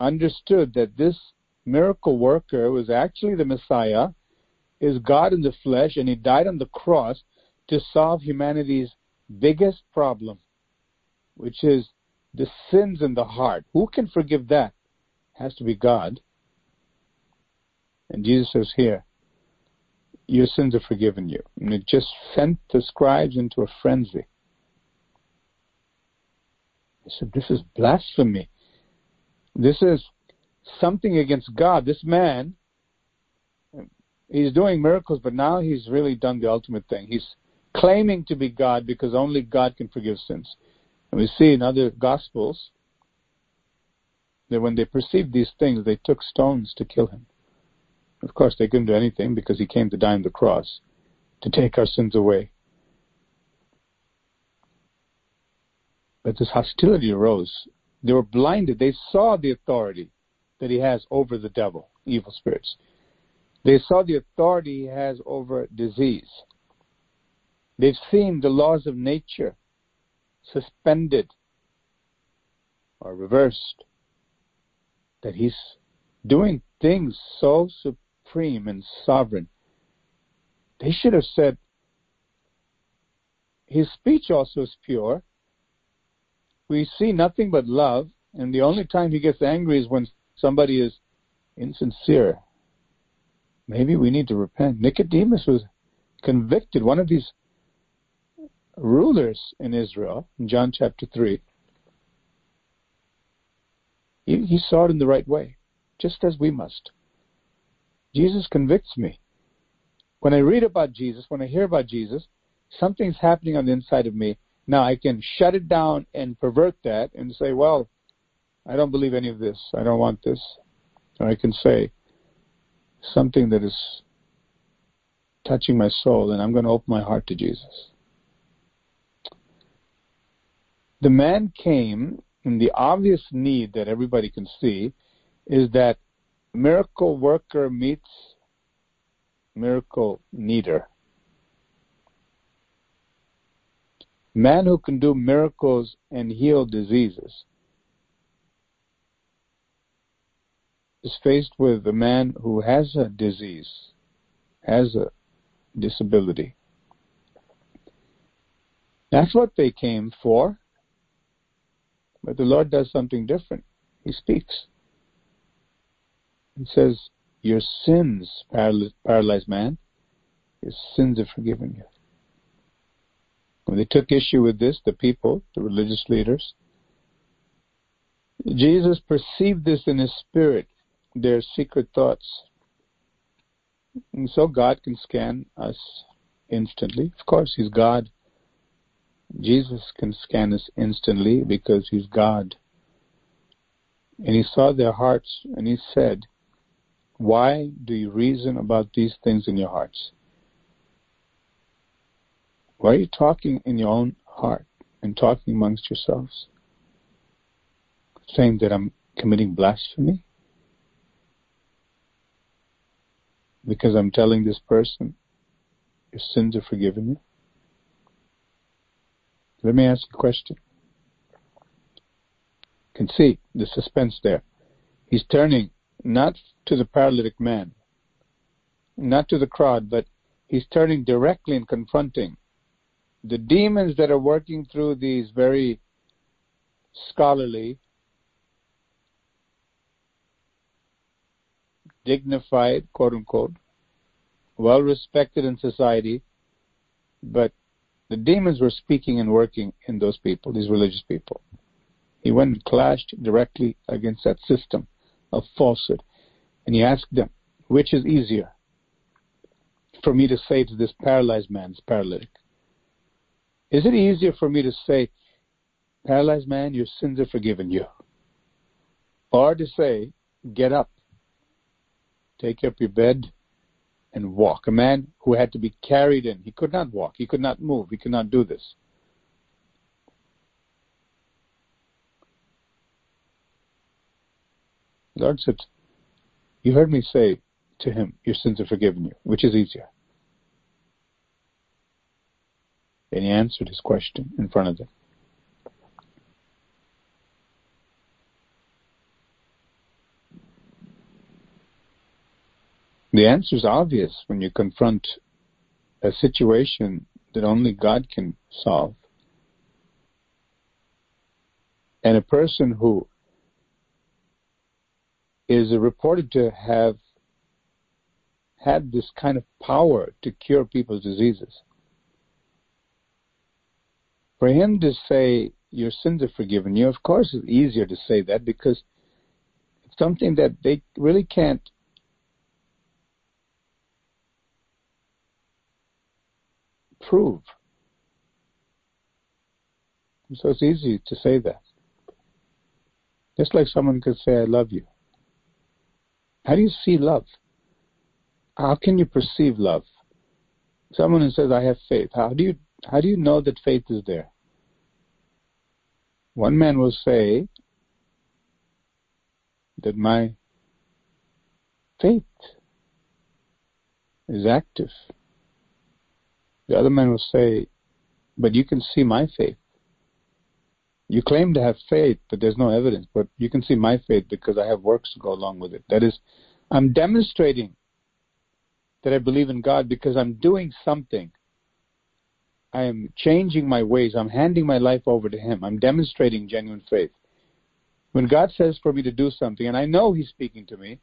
understood that this miracle worker was actually the Messiah, is God in the flesh, and he died on the cross to solve humanity's biggest problem, which is the sins in the heart. Who can forgive that? It has to be God. And Jesus says here, your sins are forgiven you. And it just sent the scribes into a frenzy. He said, This is blasphemy. This is something against God. This man, he's doing miracles, but now he's really done the ultimate thing. He's claiming to be God because only God can forgive sins. And we see in other Gospels that when they perceived these things, they took stones to kill him. Of course, they couldn't do anything because he came to die on the cross to take our sins away. But this hostility arose. They were blinded. They saw the authority that he has over the devil, evil spirits. They saw the authority he has over disease. They've seen the laws of nature suspended or reversed. That he's doing things so supreme and sovereign. They should have said, his speech also is pure we see nothing but love, and the only time he gets angry is when somebody is insincere. Maybe we need to repent. Nicodemus was convicted, one of these rulers in Israel, in John chapter 3. He, he saw it in the right way, just as we must. Jesus convicts me. When I read about Jesus, when I hear about Jesus, something's happening on the inside of me now I can shut it down and pervert that and say, well, I don't believe any of this. I don't want this. Or I can say something that is touching my soul and I'm going to open my heart to Jesus. The man came and the obvious need that everybody can see is that miracle worker meets miracle needer. Man who can do miracles and heal diseases is faced with a man who has a disease, has a disability. That's what they came for. But the Lord does something different. He speaks. He says, Your sins, paralyzed man, your sins are forgiven you. When they took issue with this, the people, the religious leaders, Jesus perceived this in his spirit, their secret thoughts. And so God can scan us instantly. Of course, He's God. Jesus can scan us instantly because He's God. And He saw their hearts and He said, Why do you reason about these things in your hearts? Why are you talking in your own heart and talking amongst yourselves? Saying that I'm committing blasphemy? Because I'm telling this person, your sins are forgiven you? Let me ask you a question. You can see the suspense there. He's turning not to the paralytic man, not to the crowd, but he's turning directly and confronting the demons that are working through these very scholarly, dignified, quote unquote, well respected in society, but the demons were speaking and working in those people, these religious people. He went and clashed directly against that system of falsehood. And he asked them, which is easier for me to say to this paralyzed man, this paralytic? Is it easier for me to say, paralyzed man, your sins are forgiven you? Or to say, get up, take up your bed, and walk. A man who had to be carried in. He could not walk. He could not move. He could not do this. The Lord said, You heard me say to him, Your sins are forgiven you. Which is easier? And he answered his question in front of them. The answer is obvious when you confront a situation that only God can solve. And a person who is reported to have had this kind of power to cure people's diseases for him to say, Your sins are forgiven you, of course, it's easier to say that because it's something that they really can't prove. So it's easy to say that. Just like someone could say, I love you. How do you see love? How can you perceive love? Someone who says, I have faith, how do you how do you know that faith is there? One man will say that my faith is active. The other man will say, but you can see my faith. You claim to have faith, but there's no evidence. But you can see my faith because I have works to go along with it. That is, I'm demonstrating that I believe in God because I'm doing something I am changing my ways. I'm handing my life over to Him. I'm demonstrating genuine faith. When God says for me to do something, and I know He's speaking to me,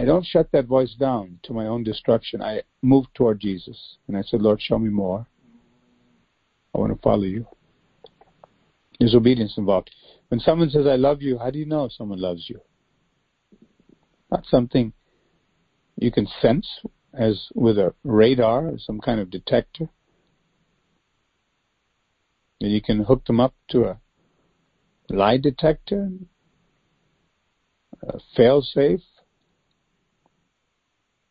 I don't shut that voice down to my own destruction. I move toward Jesus. And I said, Lord, show me more. I want to follow you. There's obedience involved. When someone says, I love you, how do you know someone loves you? Not something you can sense as with a radar or some kind of detector. And you can hook them up to a lie detector, a fail-safe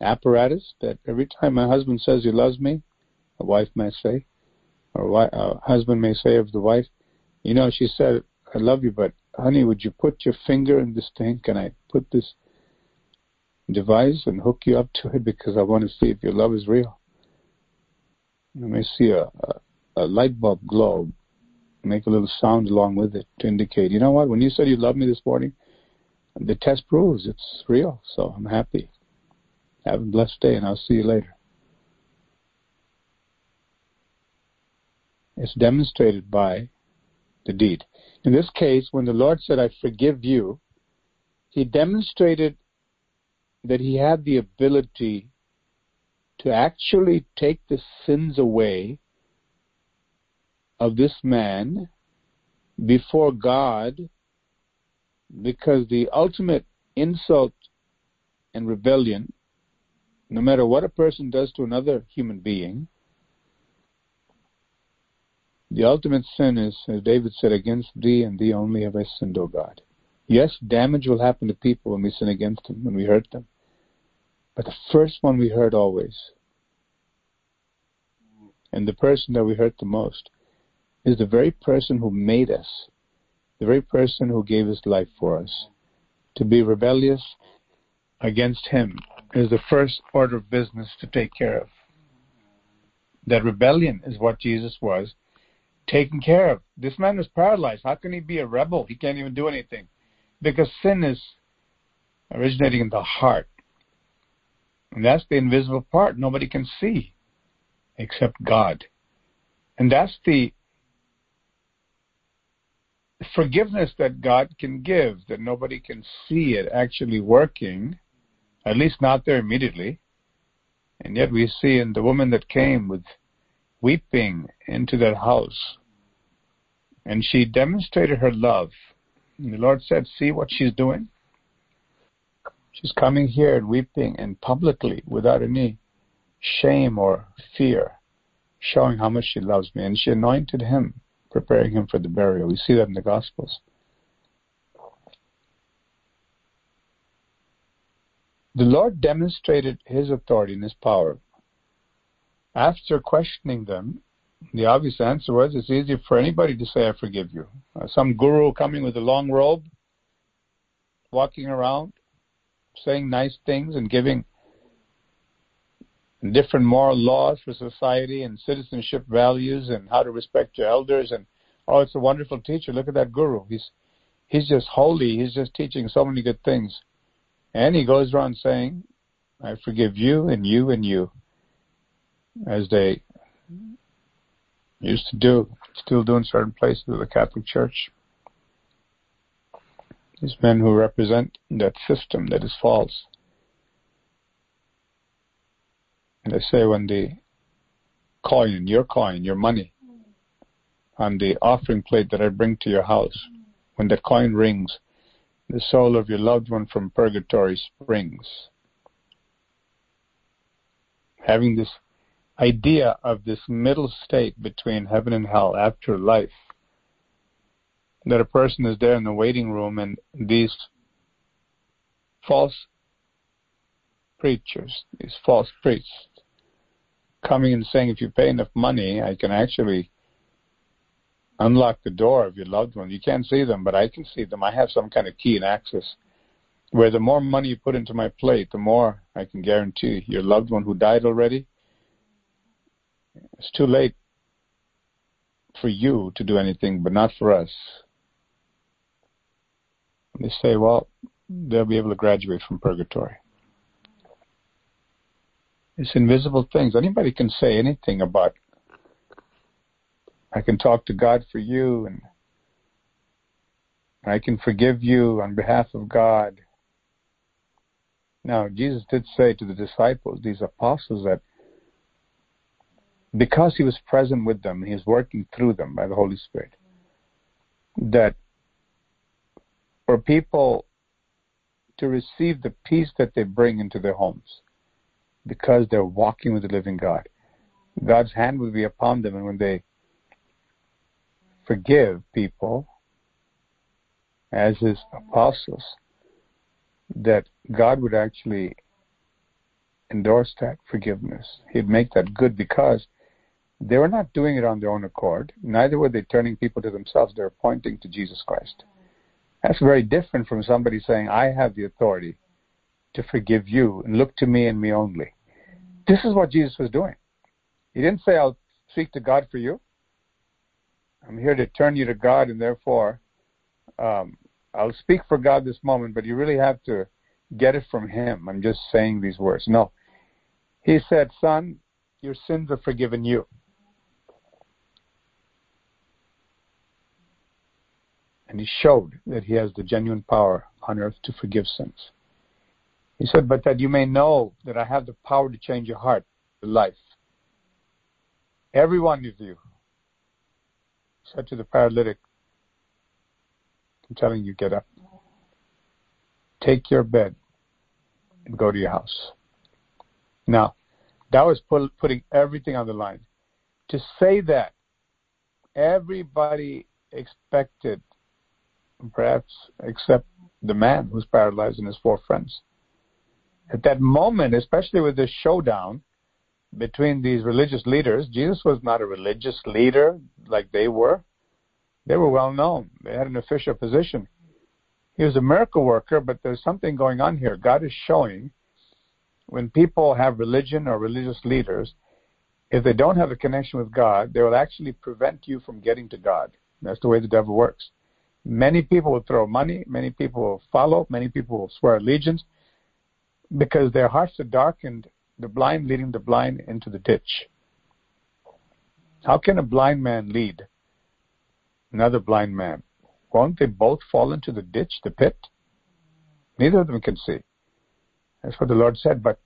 apparatus that every time my husband says he loves me, a wife may say, or a husband may say of the wife, you know, she said, I love you, but honey, would you put your finger in this thing? Can I put this device and hook you up to it because I want to see if your love is real? I may see a, a a light bulb globe, make a little sound along with it to indicate, you know what, when you said you love me this morning, the test proves it's real, so I'm happy. Have a blessed day, and I'll see you later. It's demonstrated by the deed. In this case, when the Lord said, I forgive you, he demonstrated that he had the ability to actually take the sins away of this man before God because the ultimate insult and rebellion, no matter what a person does to another human being, the ultimate sin is, as David said, against thee and thee only have I sinned, O God. Yes, damage will happen to people when we sin against them, when we hurt them. But the first one we hurt always, and the person that we hurt the most, is the very person who made us, the very person who gave his life for us. To be rebellious against him is the first order of business to take care of. That rebellion is what Jesus was taken care of. This man was paralyzed. How can he be a rebel? He can't even do anything. Because sin is originating in the heart. And that's the invisible part nobody can see except God. And that's the forgiveness that God can give, that nobody can see it actually working, at least not there immediately. And yet we see in the woman that came with weeping into that house, and she demonstrated her love. And the Lord said, See what she's doing? She's coming here and weeping and publicly without any shame or fear, showing how much she loves me. And she anointed him preparing him for the burial. We see that in the Gospels. The Lord demonstrated his authority and his power. After questioning them, the obvious answer was it's easy for anybody to say, I forgive you. Uh, some guru coming with a long robe, walking around, saying nice things and giving different moral laws for society and citizenship values and how to respect your elders and oh it's a wonderful teacher look at that guru he's he's just holy he's just teaching so many good things and he goes around saying i forgive you and you and you as they used to do still do in certain places of the catholic church. These men who represent that system that is false. And they say when the coin, your coin, your money, on the offering plate that I bring to your house, when the coin rings, the soul of your loved one from purgatory springs. Having this idea of this middle state between heaven and hell after life, that a person is there in the waiting room and these false preachers, these false priests, coming and saying, if you pay enough money, I can actually unlock the door of your loved one. You can't see them, but I can see them. I have some kind of key and access. Where the more money you put into my plate, the more I can guarantee your loved one who died already. It's too late for you to do anything, but not for us. They say, well, they'll be able to graduate from purgatory. It's invisible things. Anybody can say anything about. I can talk to God for you, and I can forgive you on behalf of God. Now, Jesus did say to the disciples, these apostles, that because he was present with them, he was working through them by the Holy Spirit, that for people to receive the peace that they bring into their homes, because they're walking with the living God. God's hand will be upon them, and when they forgive people as his apostles, that God would actually endorse that forgiveness. He'd make that good because they were not doing it on their own accord. Neither were they turning people to themselves. They were pointing to Jesus Christ. That's very different from somebody saying, I have the authority to forgive you and look to me and me only. This is what Jesus was doing. He didn't say, I'll speak to God for you. I'm here to turn you to God, and therefore, um, I'll speak for God this moment, but you really have to get it from Him. I'm just saying these words. No. He said, Son, your sins are forgiven you. And he showed that he has the genuine power on earth to forgive sins. He said, But that you may know that I have the power to change your heart, your life. Every one of you said to the paralytic, I'm telling you, get up. Take your bed and go to your house. Now, that was put, putting everything on the line. To say that, everybody expected, perhaps except the man who's paralyzed and his four friends. At that moment, especially with this showdown between these religious leaders, Jesus was not a religious leader like they were. They were well known. They had an official position. He was a miracle worker, but there's something going on here. God is showing when people have religion or religious leaders, if they don't have a connection with God, they will actually prevent you from getting to God. That's the way the devil works. Many people will throw money, many people will follow, many people will swear allegiance because their hearts are darkened, the blind leading the blind into the ditch. How can a blind man lead another blind man? Won't they both fall into the ditch, the pit? Neither of them can see. That's what the Lord said. But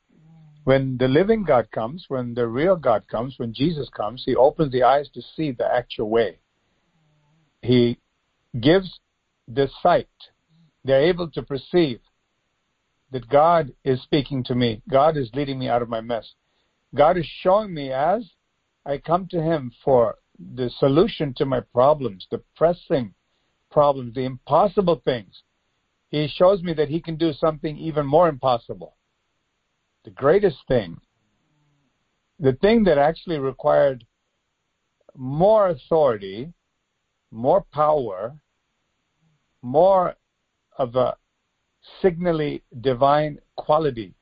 when the living God comes, when the real God comes, when Jesus comes, He opens the eyes to see the actual way. He gives the sight. They're able to perceive that God is speaking to me. God is leading me out of my mess. God is showing me as I come to Him for the solution to my problems, the pressing problems, the impossible things. He shows me that He can do something even more impossible. The greatest thing, the thing that actually required more authority, more power, more of a signally divine quality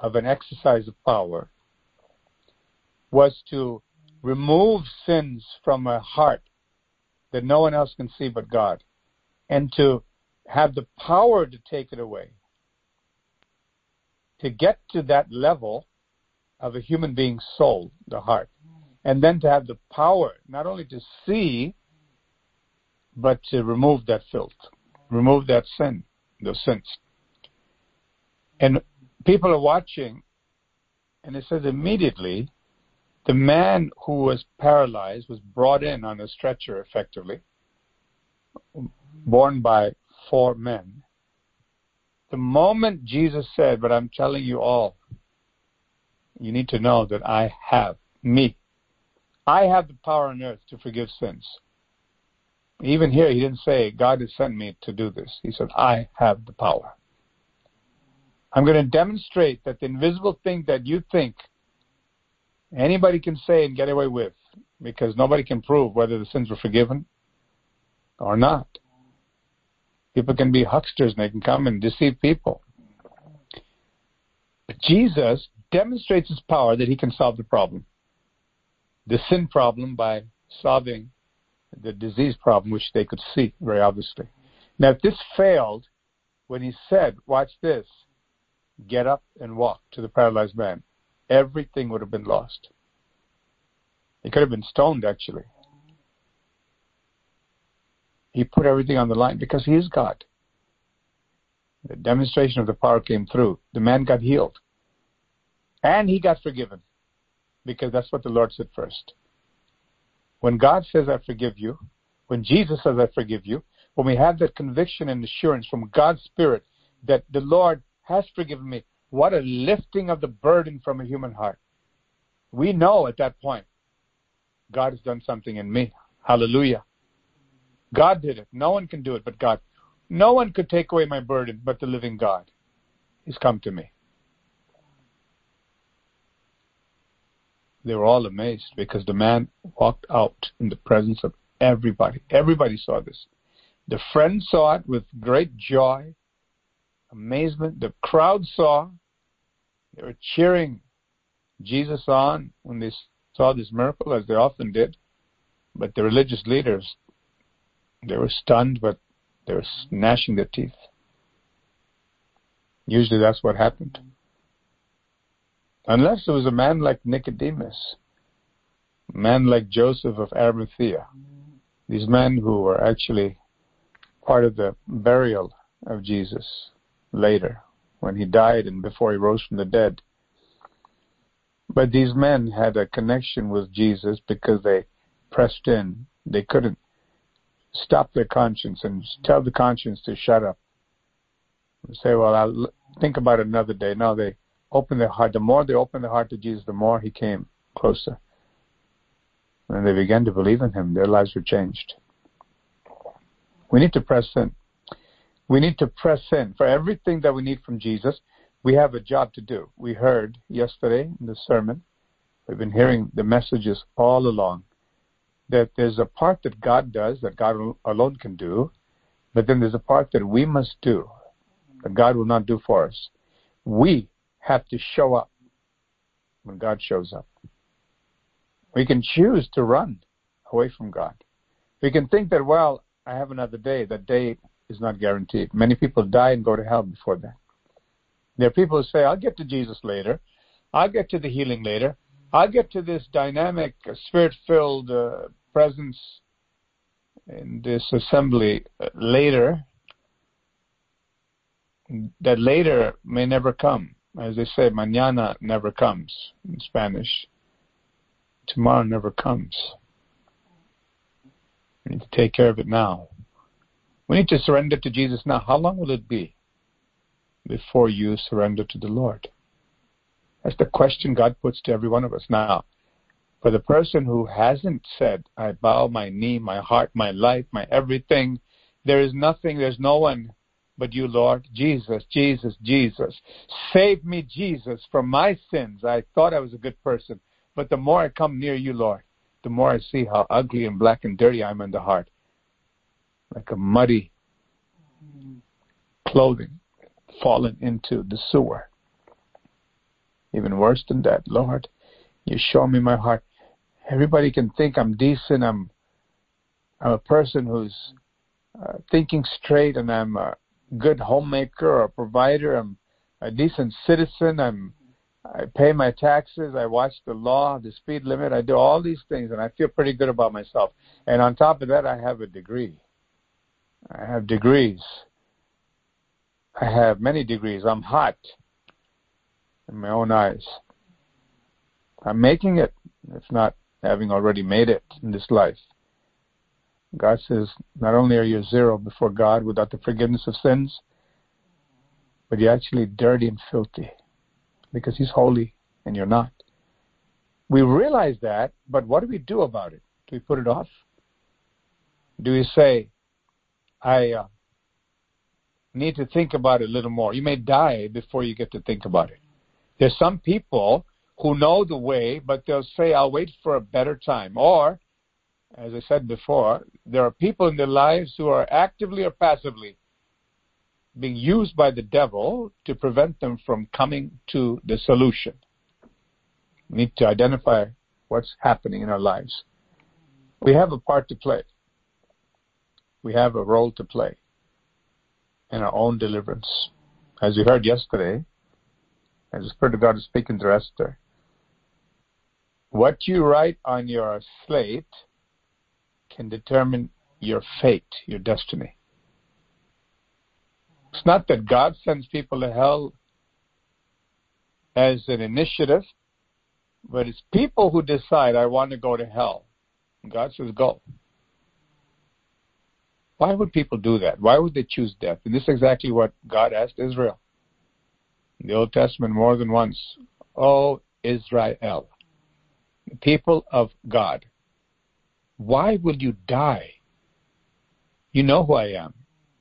of an exercise of power was to remove sins from a heart that no one else can see but God and to have the power to take it away. To get to that level of a human being's soul, the heart, and then to have the power not only to see, but to remove that filth remove that sin, those sins. And people are watching, and it says immediately the man who was paralyzed was brought in on a stretcher effectively, borne by four men. The moment Jesus said, But I'm telling you all, you need to know that I have me. I have the power on earth to forgive sins. Even here, he didn't say, God has sent me to do this. He said, I have the power. I'm going to demonstrate that the invisible thing that you think anybody can say and get away with, because nobody can prove whether the sins were forgiven or not. People can be hucksters and they can come and deceive people. But Jesus demonstrates his power that he can solve the problem, the sin problem, by solving the disease problem, which they could see very obviously. Now, if this failed, when he said, Watch this, get up and walk to the paralyzed man, everything would have been lost. He could have been stoned, actually. He put everything on the line because he is God. The demonstration of the power came through. The man got healed. And he got forgiven because that's what the Lord said first. When God says, I forgive you, when Jesus says, I forgive you, when we have that conviction and assurance from God's Spirit that the Lord has forgiven me, what a lifting of the burden from a human heart. We know at that point, God has done something in me. Hallelujah. God did it. No one can do it but God. No one could take away my burden but the living God. He's come to me. They were all amazed because the man walked out in the presence of everybody. Everybody saw this. The friends saw it with great joy, amazement. The crowd saw. They were cheering Jesus on when they saw this miracle, as they often did. But the religious leaders, they were stunned, but they were gnashing their teeth. Usually that's what happened. Unless it was a man like Nicodemus, man like Joseph of Arimathea, these men who were actually part of the burial of Jesus later, when he died and before he rose from the dead. But these men had a connection with Jesus because they pressed in. They couldn't stop their conscience and tell the conscience to shut up. And say, well, I'll think about it another day. No, they opened their heart. The more they opened their heart to Jesus, the more he came closer. And they began to believe in him. Their lives were changed. We need to press in. We need to press in for everything that we need from Jesus. We have a job to do. We heard yesterday in the sermon, we've been hearing the messages all along, that there's a part that God does that God alone can do, but then there's a part that we must do that God will not do for us. We have to show up when God shows up. We can choose to run away from God. We can think that, well, I have another day. That day is not guaranteed. Many people die and go to hell before that. There are people who say, I'll get to Jesus later. I'll get to the healing later. I'll get to this dynamic, uh, spirit filled uh, presence in this assembly uh, later. That later may never come. As they say, mañana never comes in Spanish. Tomorrow never comes. We need to take care of it now. We need to surrender to Jesus now. How long will it be before you surrender to the Lord? That's the question God puts to every one of us. Now, for the person who hasn't said, I bow my knee, my heart, my life, my everything, there is nothing, there's no one but you, Lord. Jesus, Jesus, Jesus. Save me, Jesus, from my sins. I thought I was a good person, but the more I come near you, Lord, the more I see how ugly and black and dirty I am in the heart. Like a muddy clothing fallen into the sewer. Even worse than that, Lord, you show me my heart. Everybody can think I'm decent. I'm, I'm a person who's uh, thinking straight, and I'm a good homemaker or provider. I'm a decent citizen. I'm I pay my taxes, I watch the law, the speed limit, I do all these things, and I feel pretty good about myself. And on top of that, I have a degree. I have degrees. I have many degrees. I'm hot in my own eyes. I'm making it, if not having already made it in this life. God says, not only are you zero before God without the forgiveness of sins, but you're actually dirty and filthy because He's holy and you're not. We realize that, but what do we do about it? Do we put it off? Do we say, I uh, need to think about it a little more? You may die before you get to think about it. There's some people who know the way, but they'll say, I'll wait for a better time. Or, as I said before, there are people in their lives who are actively or passively being used by the devil to prevent them from coming to the solution. We need to identify what's happening in our lives. We have a part to play. We have a role to play in our own deliverance. As we heard yesterday, as the Spirit of God is speaking to Esther, what you write on your slate can determine your fate, your destiny. It's not that God sends people to hell as an initiative, but it's people who decide, I want to go to hell. And God says, go. Why would people do that? Why would they choose death? And this is exactly what God asked Israel. In the Old Testament, more than once, Oh, Israel, the people of God, why will you die? You know who I am.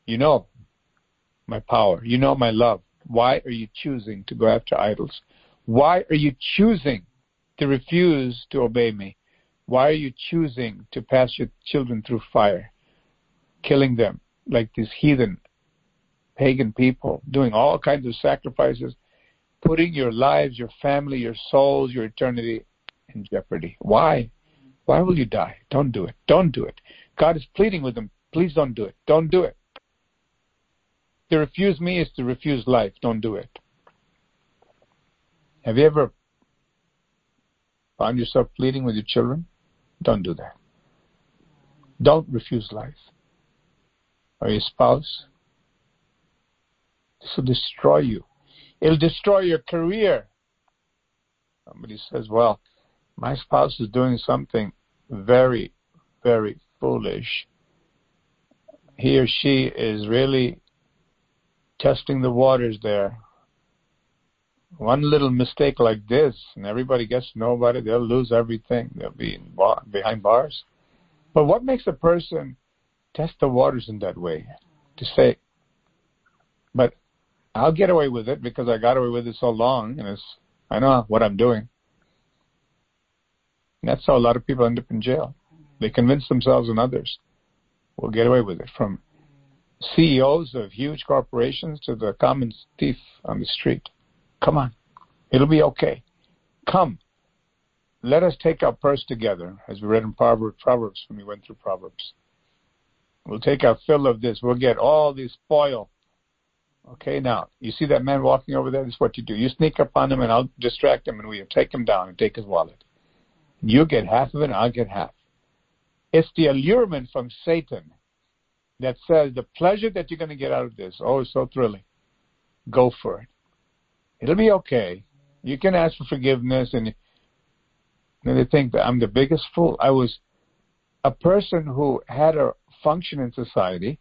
You know my power. You know my love. Why are you choosing to go after idols? Why are you choosing to refuse to obey me? Why are you choosing to pass your children through fire, killing them like these heathen, pagan people, doing all kinds of sacrifices, putting your lives, your family, your souls, your eternity in jeopardy? Why? Why will you die? Don't do it. Don't do it. God is pleading with them. Please don't do it. Don't do it. To refuse me is to refuse life. Don't do it. Have you ever found yourself pleading with your children? Don't do that. Don't refuse life. Or your spouse. This will destroy you. It'll destroy your career. Somebody says, well, my spouse is doing something very, very foolish. He or she is really testing the waters there. One little mistake like this, and everybody gets to know about it, they'll lose everything. They'll be bar- behind bars. But what makes a person test the waters in that way? To say, but I'll get away with it because I got away with it so long, and it's, I know what I'm doing. And that's how a lot of people end up in jail. They convince themselves and others will get away with it, from CEOs of huge corporations to the common thief on the street. Come on, it'll be okay. Come, let us take our purse together, as we read in Proverbs, when we went through Proverbs. We'll take our fill of this. We'll get all the spoil. Okay, now, you see that man walking over there? This is what you do. You sneak up on him, and I'll distract him, and we'll take him down and take his wallet. You get half of it, I'll get half. It's the allurement from Satan that says the pleasure that you're going to get out of this, oh, it's so thrilling. Go for it. It'll be okay. You can ask for forgiveness, and then they think that I'm the biggest fool. I was a person who had a function in society.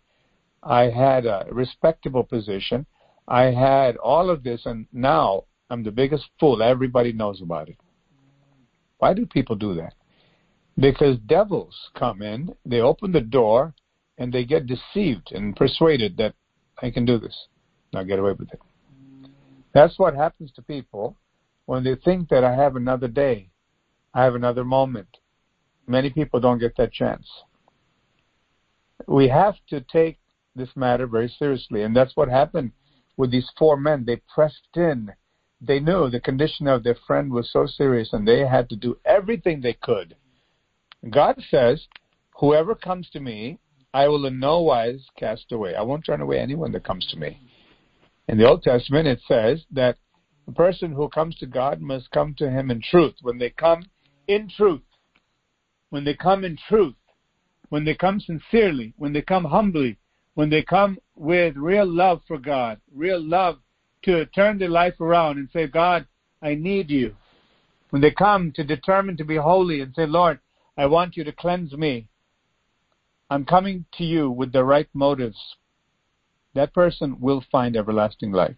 I had a respectable position. I had all of this, and now I'm the biggest fool. Everybody knows about it. Why do people do that? Because devils come in, they open the door, and they get deceived and persuaded that I can do this. I'll get away with it. That's what happens to people when they think that I have another day, I have another moment. Many people don't get that chance. We have to take this matter very seriously, and that's what happened with these four men. They pressed in they knew the condition of their friend was so serious and they had to do everything they could. God says, Whoever comes to me, I will in no wise cast away. I won't turn away anyone that comes to me. In the Old Testament, it says that the person who comes to God must come to him in truth. When they come in truth, when they come in truth, when they come sincerely, when they come humbly, when they come with real love for God, real love to turn their life around and say, God, I need you. When they come to determine to be holy and say, Lord, I want you to cleanse me. I'm coming to you with the right motives. That person will find everlasting life.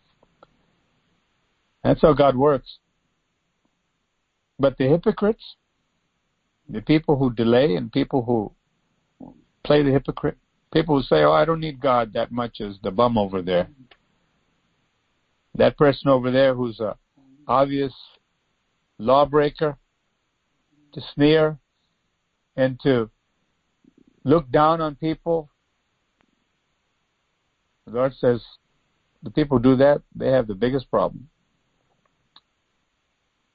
That's how God works. But the hypocrites, the people who delay and people who play the hypocrite, people who say, Oh, I don't need God that much as the bum over there that person over there who's a obvious lawbreaker to sneer and to look down on people. The Lord says the people who do that, they have the biggest problem.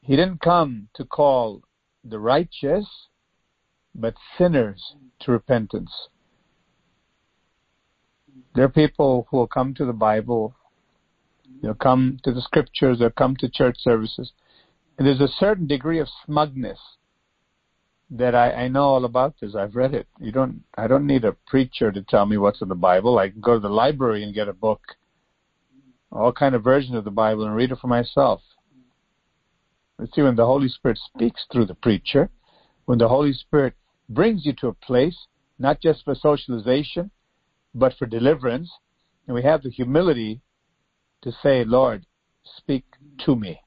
He didn't come to call the righteous, but sinners to repentance. There are people who will come to the Bible They'll come to the scriptures, they'll come to church services. And there's a certain degree of smugness that I, I know all about this. I've read it. You don't I don't need a preacher to tell me what's in the Bible. I can go to the library and get a book, all kind of versions of the Bible and read it for myself. But see when the Holy Spirit speaks through the preacher, when the Holy Spirit brings you to a place, not just for socialization, but for deliverance, and we have the humility to say, Lord, speak to me.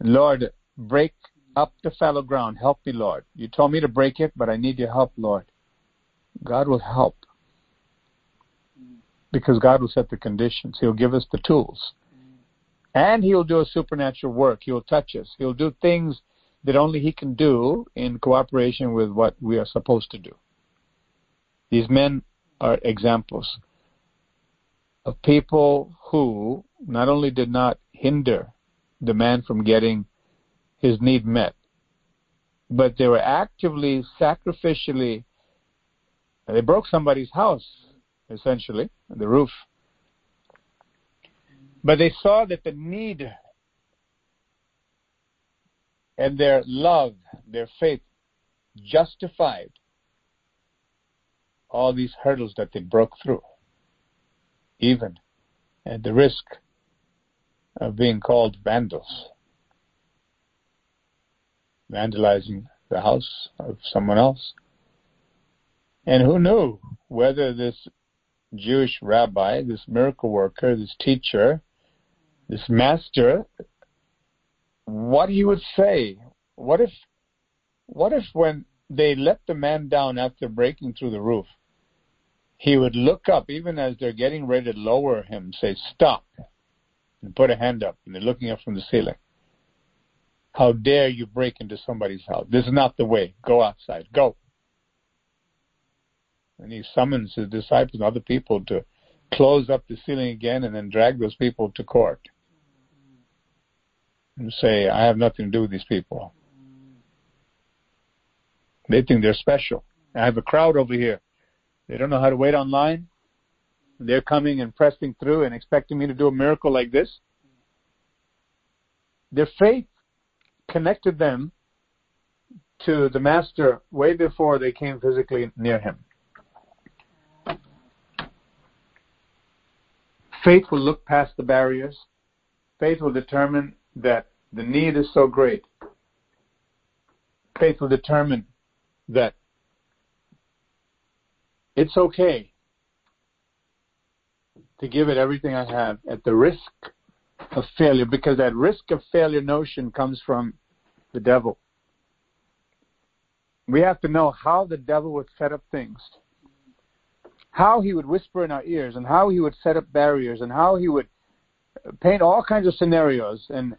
Lord, break up the fallow ground. Help me, Lord. You told me to break it, but I need your help, Lord. God will help. Because God will set the conditions. He'll give us the tools. And He'll do a supernatural work. He'll touch us. He'll do things that only He can do in cooperation with what we are supposed to do. These men are examples of people who not only did not hinder the man from getting his need met, but they were actively, sacrificially, they broke somebody's house, essentially, the roof. But they saw that the need and their love, their faith, justified all these hurdles that they broke through, even at the risk of being called vandals, vandalizing the house of someone else. And who knew whether this Jewish rabbi, this miracle worker, this teacher, this master, what he would say. What if, what if when they let the man down after breaking through the roof, he would look up even as they're getting ready to lower him, say, stop, and put a hand up, and they're looking up from the ceiling. How dare you break into somebody's house? This is not the way. Go outside. Go. And he summons his disciples and other people to close up the ceiling again and then drag those people to court. And say, I have nothing to do with these people. They think they're special. I have a crowd over here. They don't know how to wait online. They're coming and pressing through and expecting me to do a miracle like this. Their faith connected them to the Master way before they came physically near him. Faith will look past the barriers. Faith will determine that the need is so great. Faith will determine that it's okay to give it everything I have at the risk of failure because that risk of failure notion comes from the devil. We have to know how the devil would set up things, how he would whisper in our ears, and how he would set up barriers, and how he would paint all kinds of scenarios and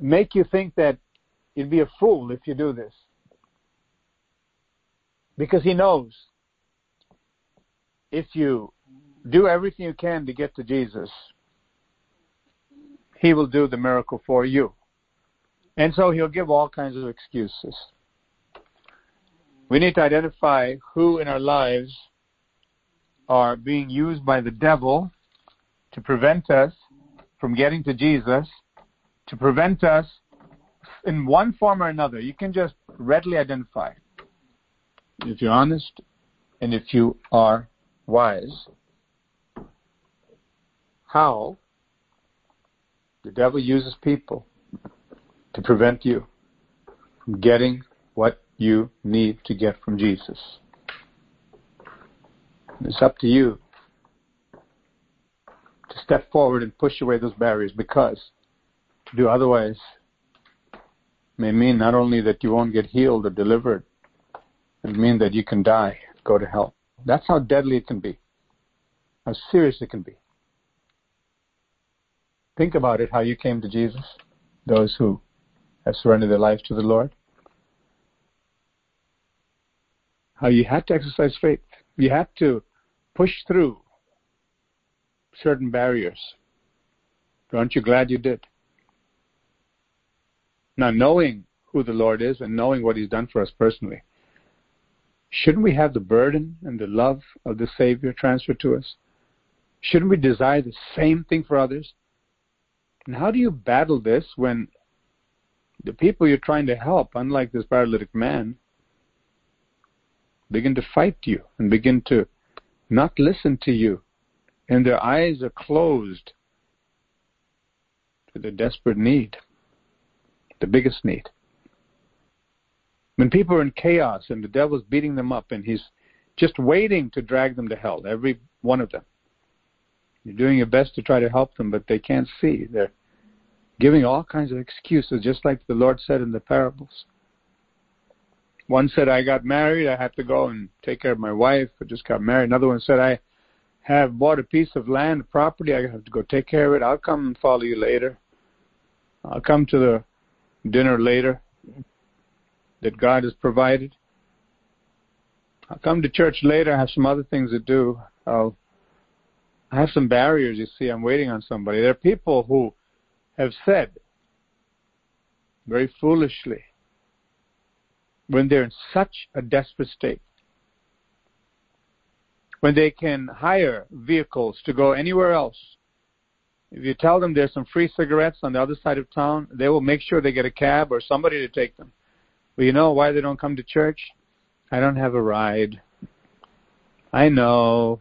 make you think that you'd be a fool if you do this. Because he knows if you do everything you can to get to Jesus, he will do the miracle for you. And so he'll give all kinds of excuses. We need to identify who in our lives are being used by the devil to prevent us from getting to Jesus, to prevent us in one form or another. You can just readily identify. If you're honest and if you are wise, how the devil uses people to prevent you from getting what you need to get from Jesus. It's up to you to step forward and push away those barriers because to do otherwise may mean not only that you won't get healed or delivered, it mean that you can die, go to hell. That's how deadly it can be, how serious it can be. Think about it, how you came to Jesus, those who have surrendered their life to the Lord. How you had to exercise faith. You had to push through certain barriers. Aren't you glad you did? Now, knowing who the Lord is and knowing what He's done for us personally, shouldn't we have the burden and the love of the Savior transferred to us? Shouldn't we desire the same thing for others? And how do you battle this when the people you're trying to help, unlike this paralytic man, begin to fight you and begin to not listen to you, and their eyes are closed to the desperate need, the biggest need. When people are in chaos and the devil's beating them up and he's just waiting to drag them to hell, every one of them. You're doing your best to try to help them, but they can't see. They're giving all kinds of excuses, just like the Lord said in the parables. One said, I got married, I have to go and take care of my wife, I just got married. Another one said, I have bought a piece of land, property, I have to go take care of it. I'll come and follow you later. I'll come to the dinner later that God has provided. I'll come to church later, I have some other things to do. I'll I have some barriers, you see, I'm waiting on somebody. There are people who have said very foolishly when they're in such a desperate state, when they can hire vehicles to go anywhere else. If you tell them there's some free cigarettes on the other side of town, they will make sure they get a cab or somebody to take them. Well, you know why they don't come to church? I don't have a ride. I know.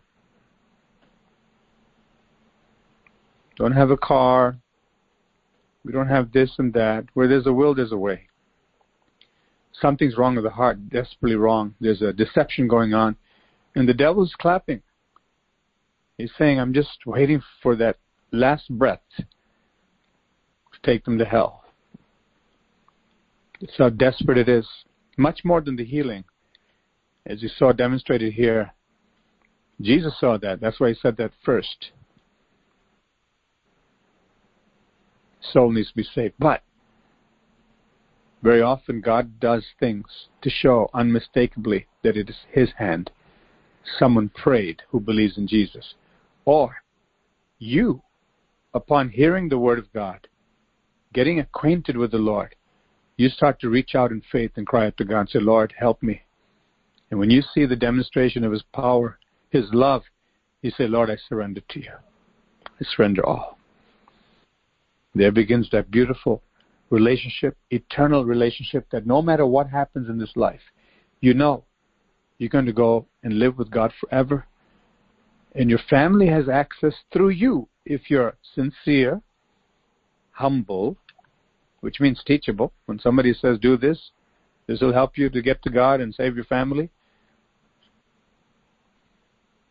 Don't have a car. We don't have this and that. Where there's a will, there's a way. Something's wrong with the heart, desperately wrong. There's a deception going on. And the devil's clapping. He's saying, I'm just waiting for that last breath to take them to hell. It's how desperate it is. Much more than the healing. As you saw demonstrated here, Jesus saw that. That's why he said that first. Soul needs to be saved. But very often God does things to show unmistakably that it is His hand. Someone prayed who believes in Jesus. Or you, upon hearing the Word of God, getting acquainted with the Lord, you start to reach out in faith and cry out to God and say, Lord, help me. And when you see the demonstration of His power, His love, you say, Lord, I surrender to you. I surrender all. There begins that beautiful relationship, eternal relationship that no matter what happens in this life, you know you're going to go and live with God forever. And your family has access through you if you're sincere, humble, which means teachable. When somebody says, do this, this will help you to get to God and save your family.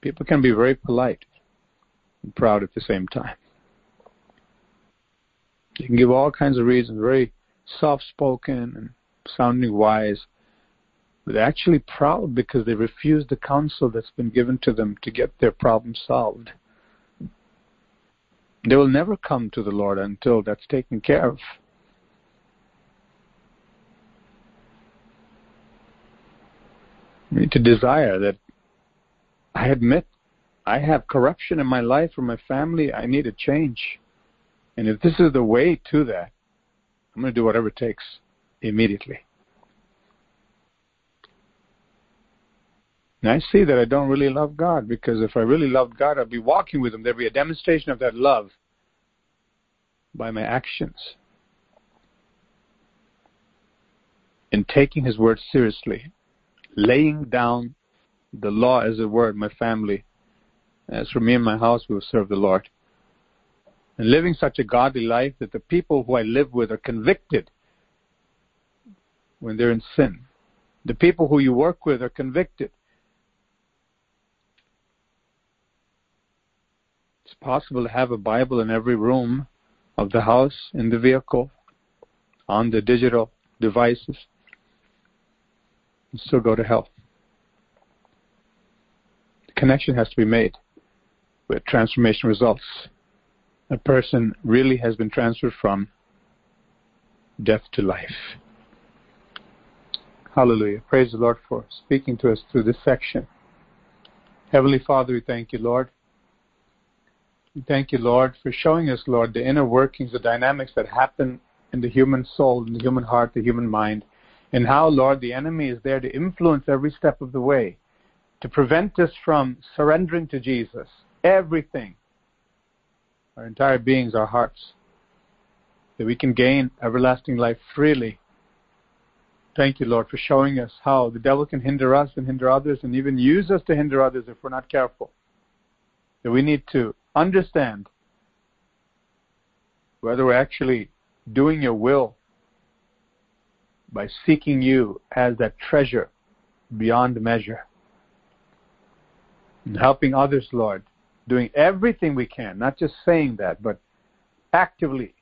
People can be very polite and proud at the same time. You can give all kinds of reasons, very soft spoken and sounding wise, but they're actually proud because they refuse the counsel that's been given to them to get their problem solved. They will never come to the Lord until that's taken care of. Need to desire that I admit I have corruption in my life or my family. I need a change. And if this is the way to that, I'm going to do whatever it takes immediately. And I see that I don't really love God because if I really loved God, I'd be walking with Him. There'd be a demonstration of that love by my actions. In taking His word seriously, laying down the law as a word, my family. As for me and my house, we will serve the Lord and living such a godly life that the people who I live with are convicted when they're in sin. The people who you work with are convicted. It's possible to have a Bible in every room of the house, in the vehicle, on the digital devices, and still go to hell. The connection has to be made with transformation results a person really has been transferred from death to life. Hallelujah. Praise the Lord for speaking to us through this section. Heavenly Father, we thank you, Lord. We thank you, Lord, for showing us, Lord, the inner workings, the dynamics that happen in the human soul, in the human heart, the human mind, and how, Lord, the enemy is there to influence every step of the way, to prevent us from surrendering to Jesus. Everything our entire beings, our hearts, that we can gain everlasting life freely. Thank you, Lord, for showing us how the devil can hinder us and hinder others and even use us to hinder others if we're not careful. That we need to understand whether we're actually doing your will by seeking you as that treasure beyond measure and helping others, Lord, doing everything we can, not just saying that, but actively,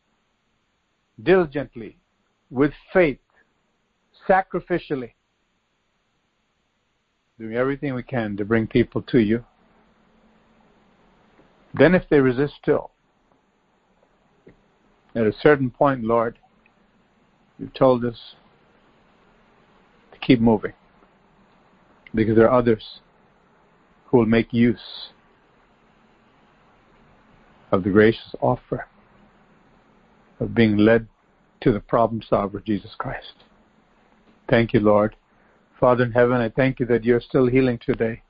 diligently, with faith, sacrificially, doing everything we can to bring people to you. Then, if they resist still, at a certain point, Lord, you've told us keep moving because there are others who will make use of the gracious offer of being led to the problem solver, Jesus Christ. Thank you, Lord, Father in heaven, I thank you that you're still healing today.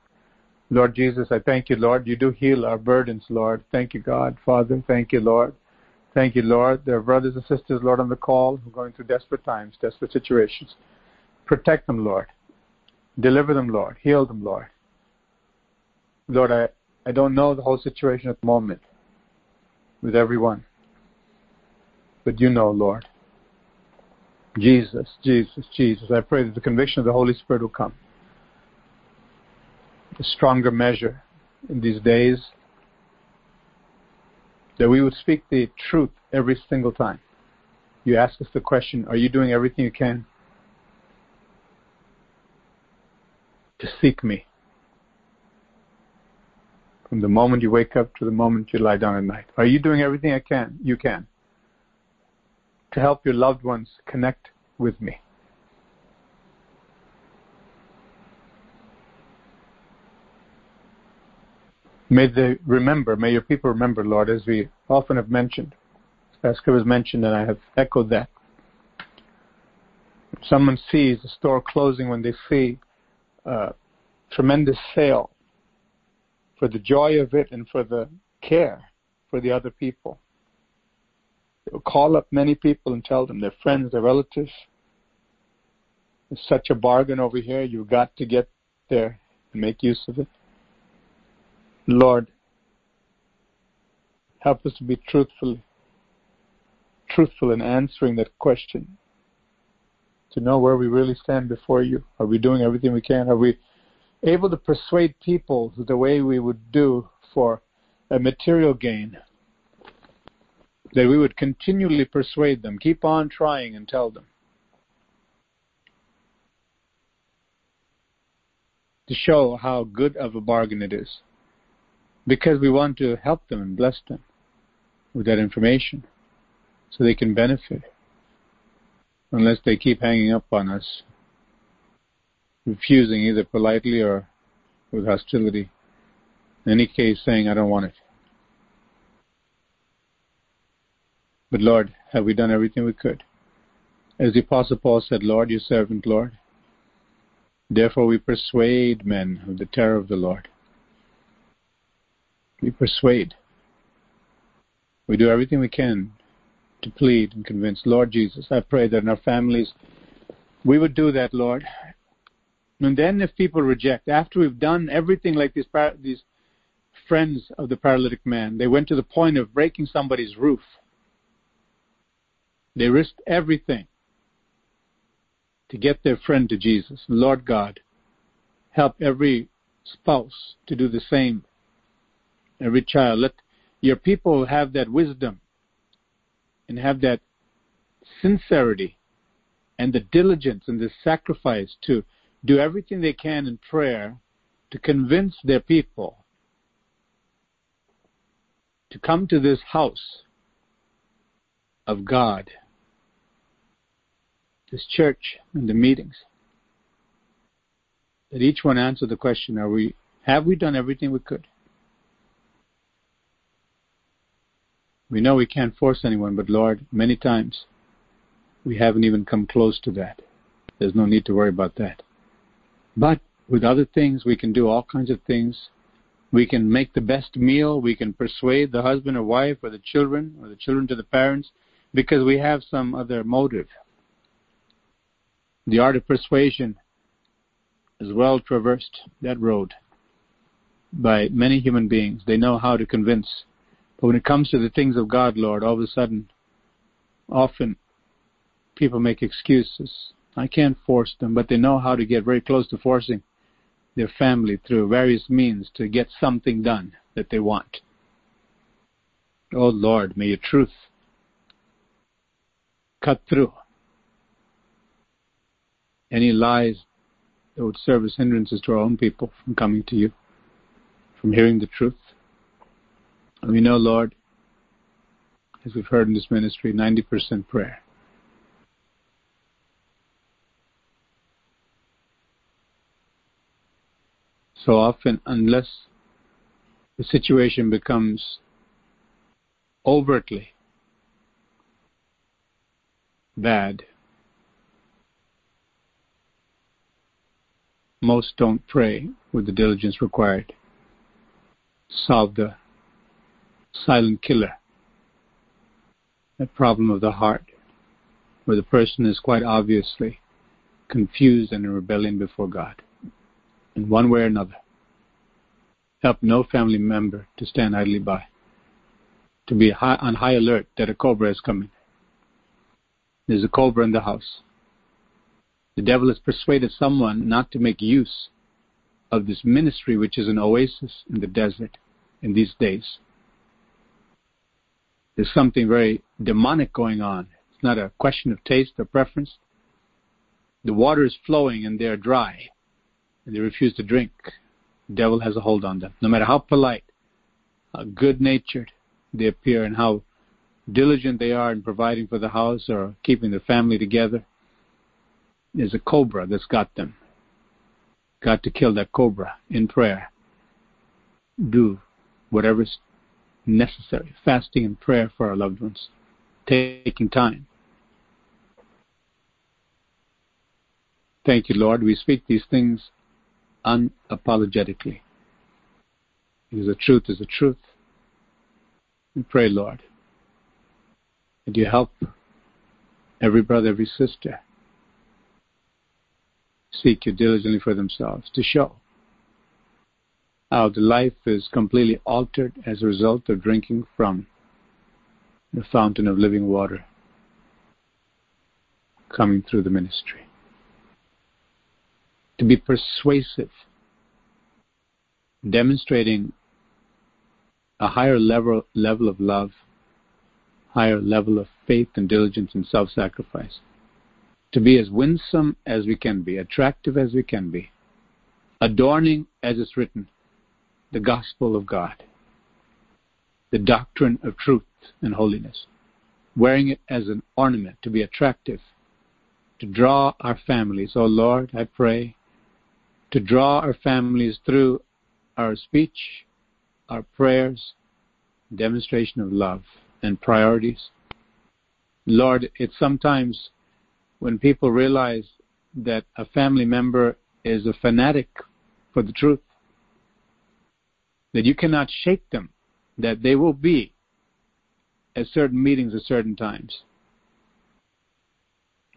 Lord Jesus, I thank you, Lord. You do heal our burdens, Lord. Thank you, God. Father, thank you, Lord. Thank you, Lord. There are brothers and sisters, Lord, on the call who are going through desperate times, desperate situations. Protect them, Lord. Deliver them, Lord. Heal them, Lord. Lord, I, I don't know the whole situation at the moment with everyone. But you know, Lord. Jesus, Jesus, Jesus. I pray that the conviction of the Holy Spirit will come. A stronger measure in these days. That we would speak the truth every single time. You ask us the question, are you doing everything you can to seek me? From the moment you wake up to the moment you lie down at night. Are you doing everything I can you can to help your loved ones connect with me? May they remember, may your people remember, Lord, as we often have mentioned. Pastor has mentioned, and I have echoed that. Someone sees a store closing when they see tremendous sale for the joy of it and for the care for the other people. They'll call up many people and tell them, their friends, their relatives, there's such a bargain over here, you've got to get there and make use of it. Lord, help us to be truthful, truthful in answering that question. To know where we really stand before you. Are we doing everything we can? Are we able to persuade people the way we would do for a material gain? That we would continually persuade them, keep on trying and tell them. To show how good of a bargain it is because we want to help them and bless them with that information so they can benefit unless they keep hanging up on us, refusing either politely or with hostility. In any case, saying, I don't want it. But Lord, have we done everything we could? As the Apostle Paul said, Lord, your servant, Lord. Therefore we persuade men of the terror of the Lord. We persuade. We do everything we can to plead and convince. Lord Jesus, I pray that in our families we would do that, Lord. And then if people reject, after we've done everything like these, these friends of the paralytic man, they went to the point of breaking somebody's roof. They risked everything to get their friend to Jesus. Lord God, help every spouse to do the same every child. Let your people have that wisdom and have that sincerity and the diligence and the sacrifice to do everything they can in prayer to convince their people to come to this house of God, this church and the meetings. That each one answer the question, are we have we done everything we could? We know we can't force anyone, but Lord, many times we haven't even come close to that. There's no need to worry about that. But with other things, we can do all kinds of things. We can make the best meal. We can persuade the husband or wife or the children or the children to the parents because we have some other motive. The art of persuasion is well traversed, that road, by many human beings. They know how to convince but when it comes to the things of God, Lord, all of a sudden, often people make excuses. I can't force them, but they know how to get very close to forcing their family through various means to get something done that they want. Oh Lord, may your truth cut through any lies that would serve as hindrances to our own people from coming to you, from hearing the truth. And we know, Lord, as we've heard in this ministry, 90% prayer. So often, unless the situation becomes overtly bad, most don't pray with the diligence required. Solve the silent killer, that problem of the heart, where the person is quite obviously confused and in rebellion before God, in one way or another. Help no family member to stand idly by, to be high, on high alert that a cobra is coming. There's a cobra in the house. The devil has persuaded someone not to make use of this ministry, which is an oasis in the desert in these days. There's something very demonic going on. It's not a question of taste or preference. The water is flowing and they're dry, and they refuse to drink. The devil has a hold on them. No matter how polite, how good natured they appear, and how diligent they are in providing for the house or keeping the family together, there's a cobra that's got them. Got to kill that cobra in prayer. Do whatever's necessary. Fasting and prayer for our loved ones. Taking time. Thank you, Lord. We speak these things unapologetically. Because the truth is the truth. We pray, Lord, that you help every brother, every sister seek you diligently for themselves to show how the life is completely altered as a result of drinking from the fountain of living water coming through the ministry. To be persuasive, demonstrating a higher level, level of love, higher level of faith and diligence and self sacrifice to be as winsome as we can be, attractive as we can be, adorning as it's written, the gospel of God, the doctrine of truth and holiness, wearing it as an ornament to be attractive, to draw our families. Oh Lord, I pray to draw our families through our speech, our prayers, demonstration of love and priorities. Lord, it's sometimes when people realize that a family member is a fanatic for the truth, that you cannot shake them, that they will be at certain meetings at certain times.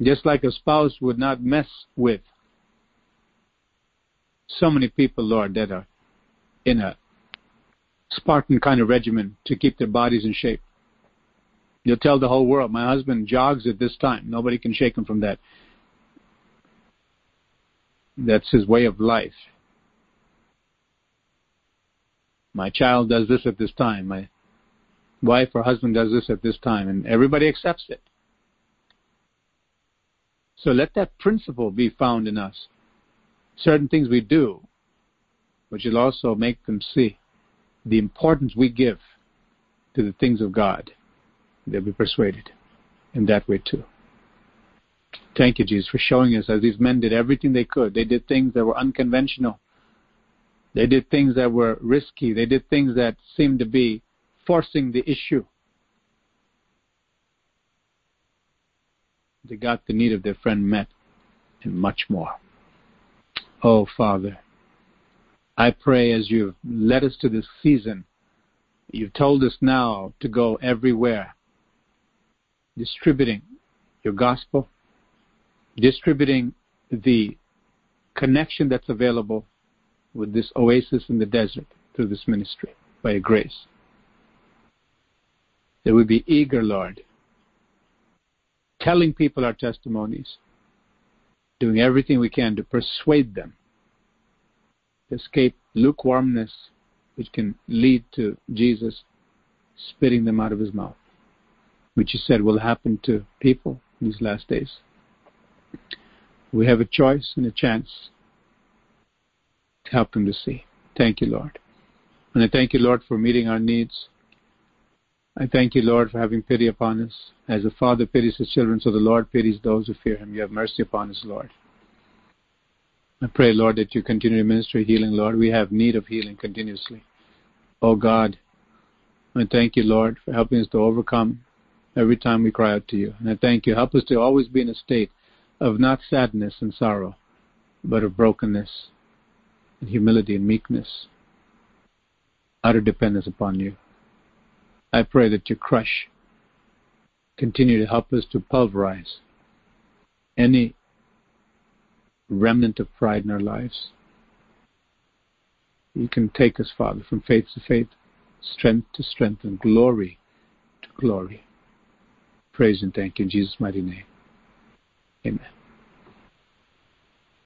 Just like a spouse would not mess with so many people, Lord, that are in a Spartan kind of regimen to keep their bodies in shape. You'll tell the whole world, my husband jogs at this time. Nobody can shake him from that. That's his way of life. My child does this at this time. My wife or husband does this at this time. And everybody accepts it. So let that principle be found in us. Certain things we do, which will also make them see the importance we give to the things of God they'll be persuaded in that way too. Thank you, Jesus, for showing us as these men did everything they could. They did things that were unconventional. They did things that were risky. They did things that seemed to be forcing the issue. They got the need of their friend met and much more. Oh, Father, I pray as you've led us to this season, you've told us now to go everywhere distributing your gospel, distributing the connection that's available with this oasis in the desert through this ministry by your grace. That we be eager, Lord, telling people our testimonies, doing everything we can to persuade them to escape lukewarmness, which can lead to Jesus spitting them out of his mouth which you said will happen to people in these last days. We have a choice and a chance help them to see. Thank you, Lord. And I thank you, Lord, for meeting our needs. I thank you, Lord, for having pity upon us. As the Father pities his children, so the Lord pities those who fear him. You have mercy upon us, Lord. I pray, Lord, that you continue to minister healing, Lord. We have need of healing continuously. Oh God, I thank you, Lord, for helping us to overcome every time we cry out to you. And I thank you. Help us to always be in a state of not sadness and sorrow, but of brokenness and humility and meekness, utter dependence upon you. I pray that you crush, continue to help us to pulverize any remnant of pride in our lives. You can take us, Father, from faith to faith, strength to strength, and glory to glory. Praise and thank you in Jesus' mighty name. Amen.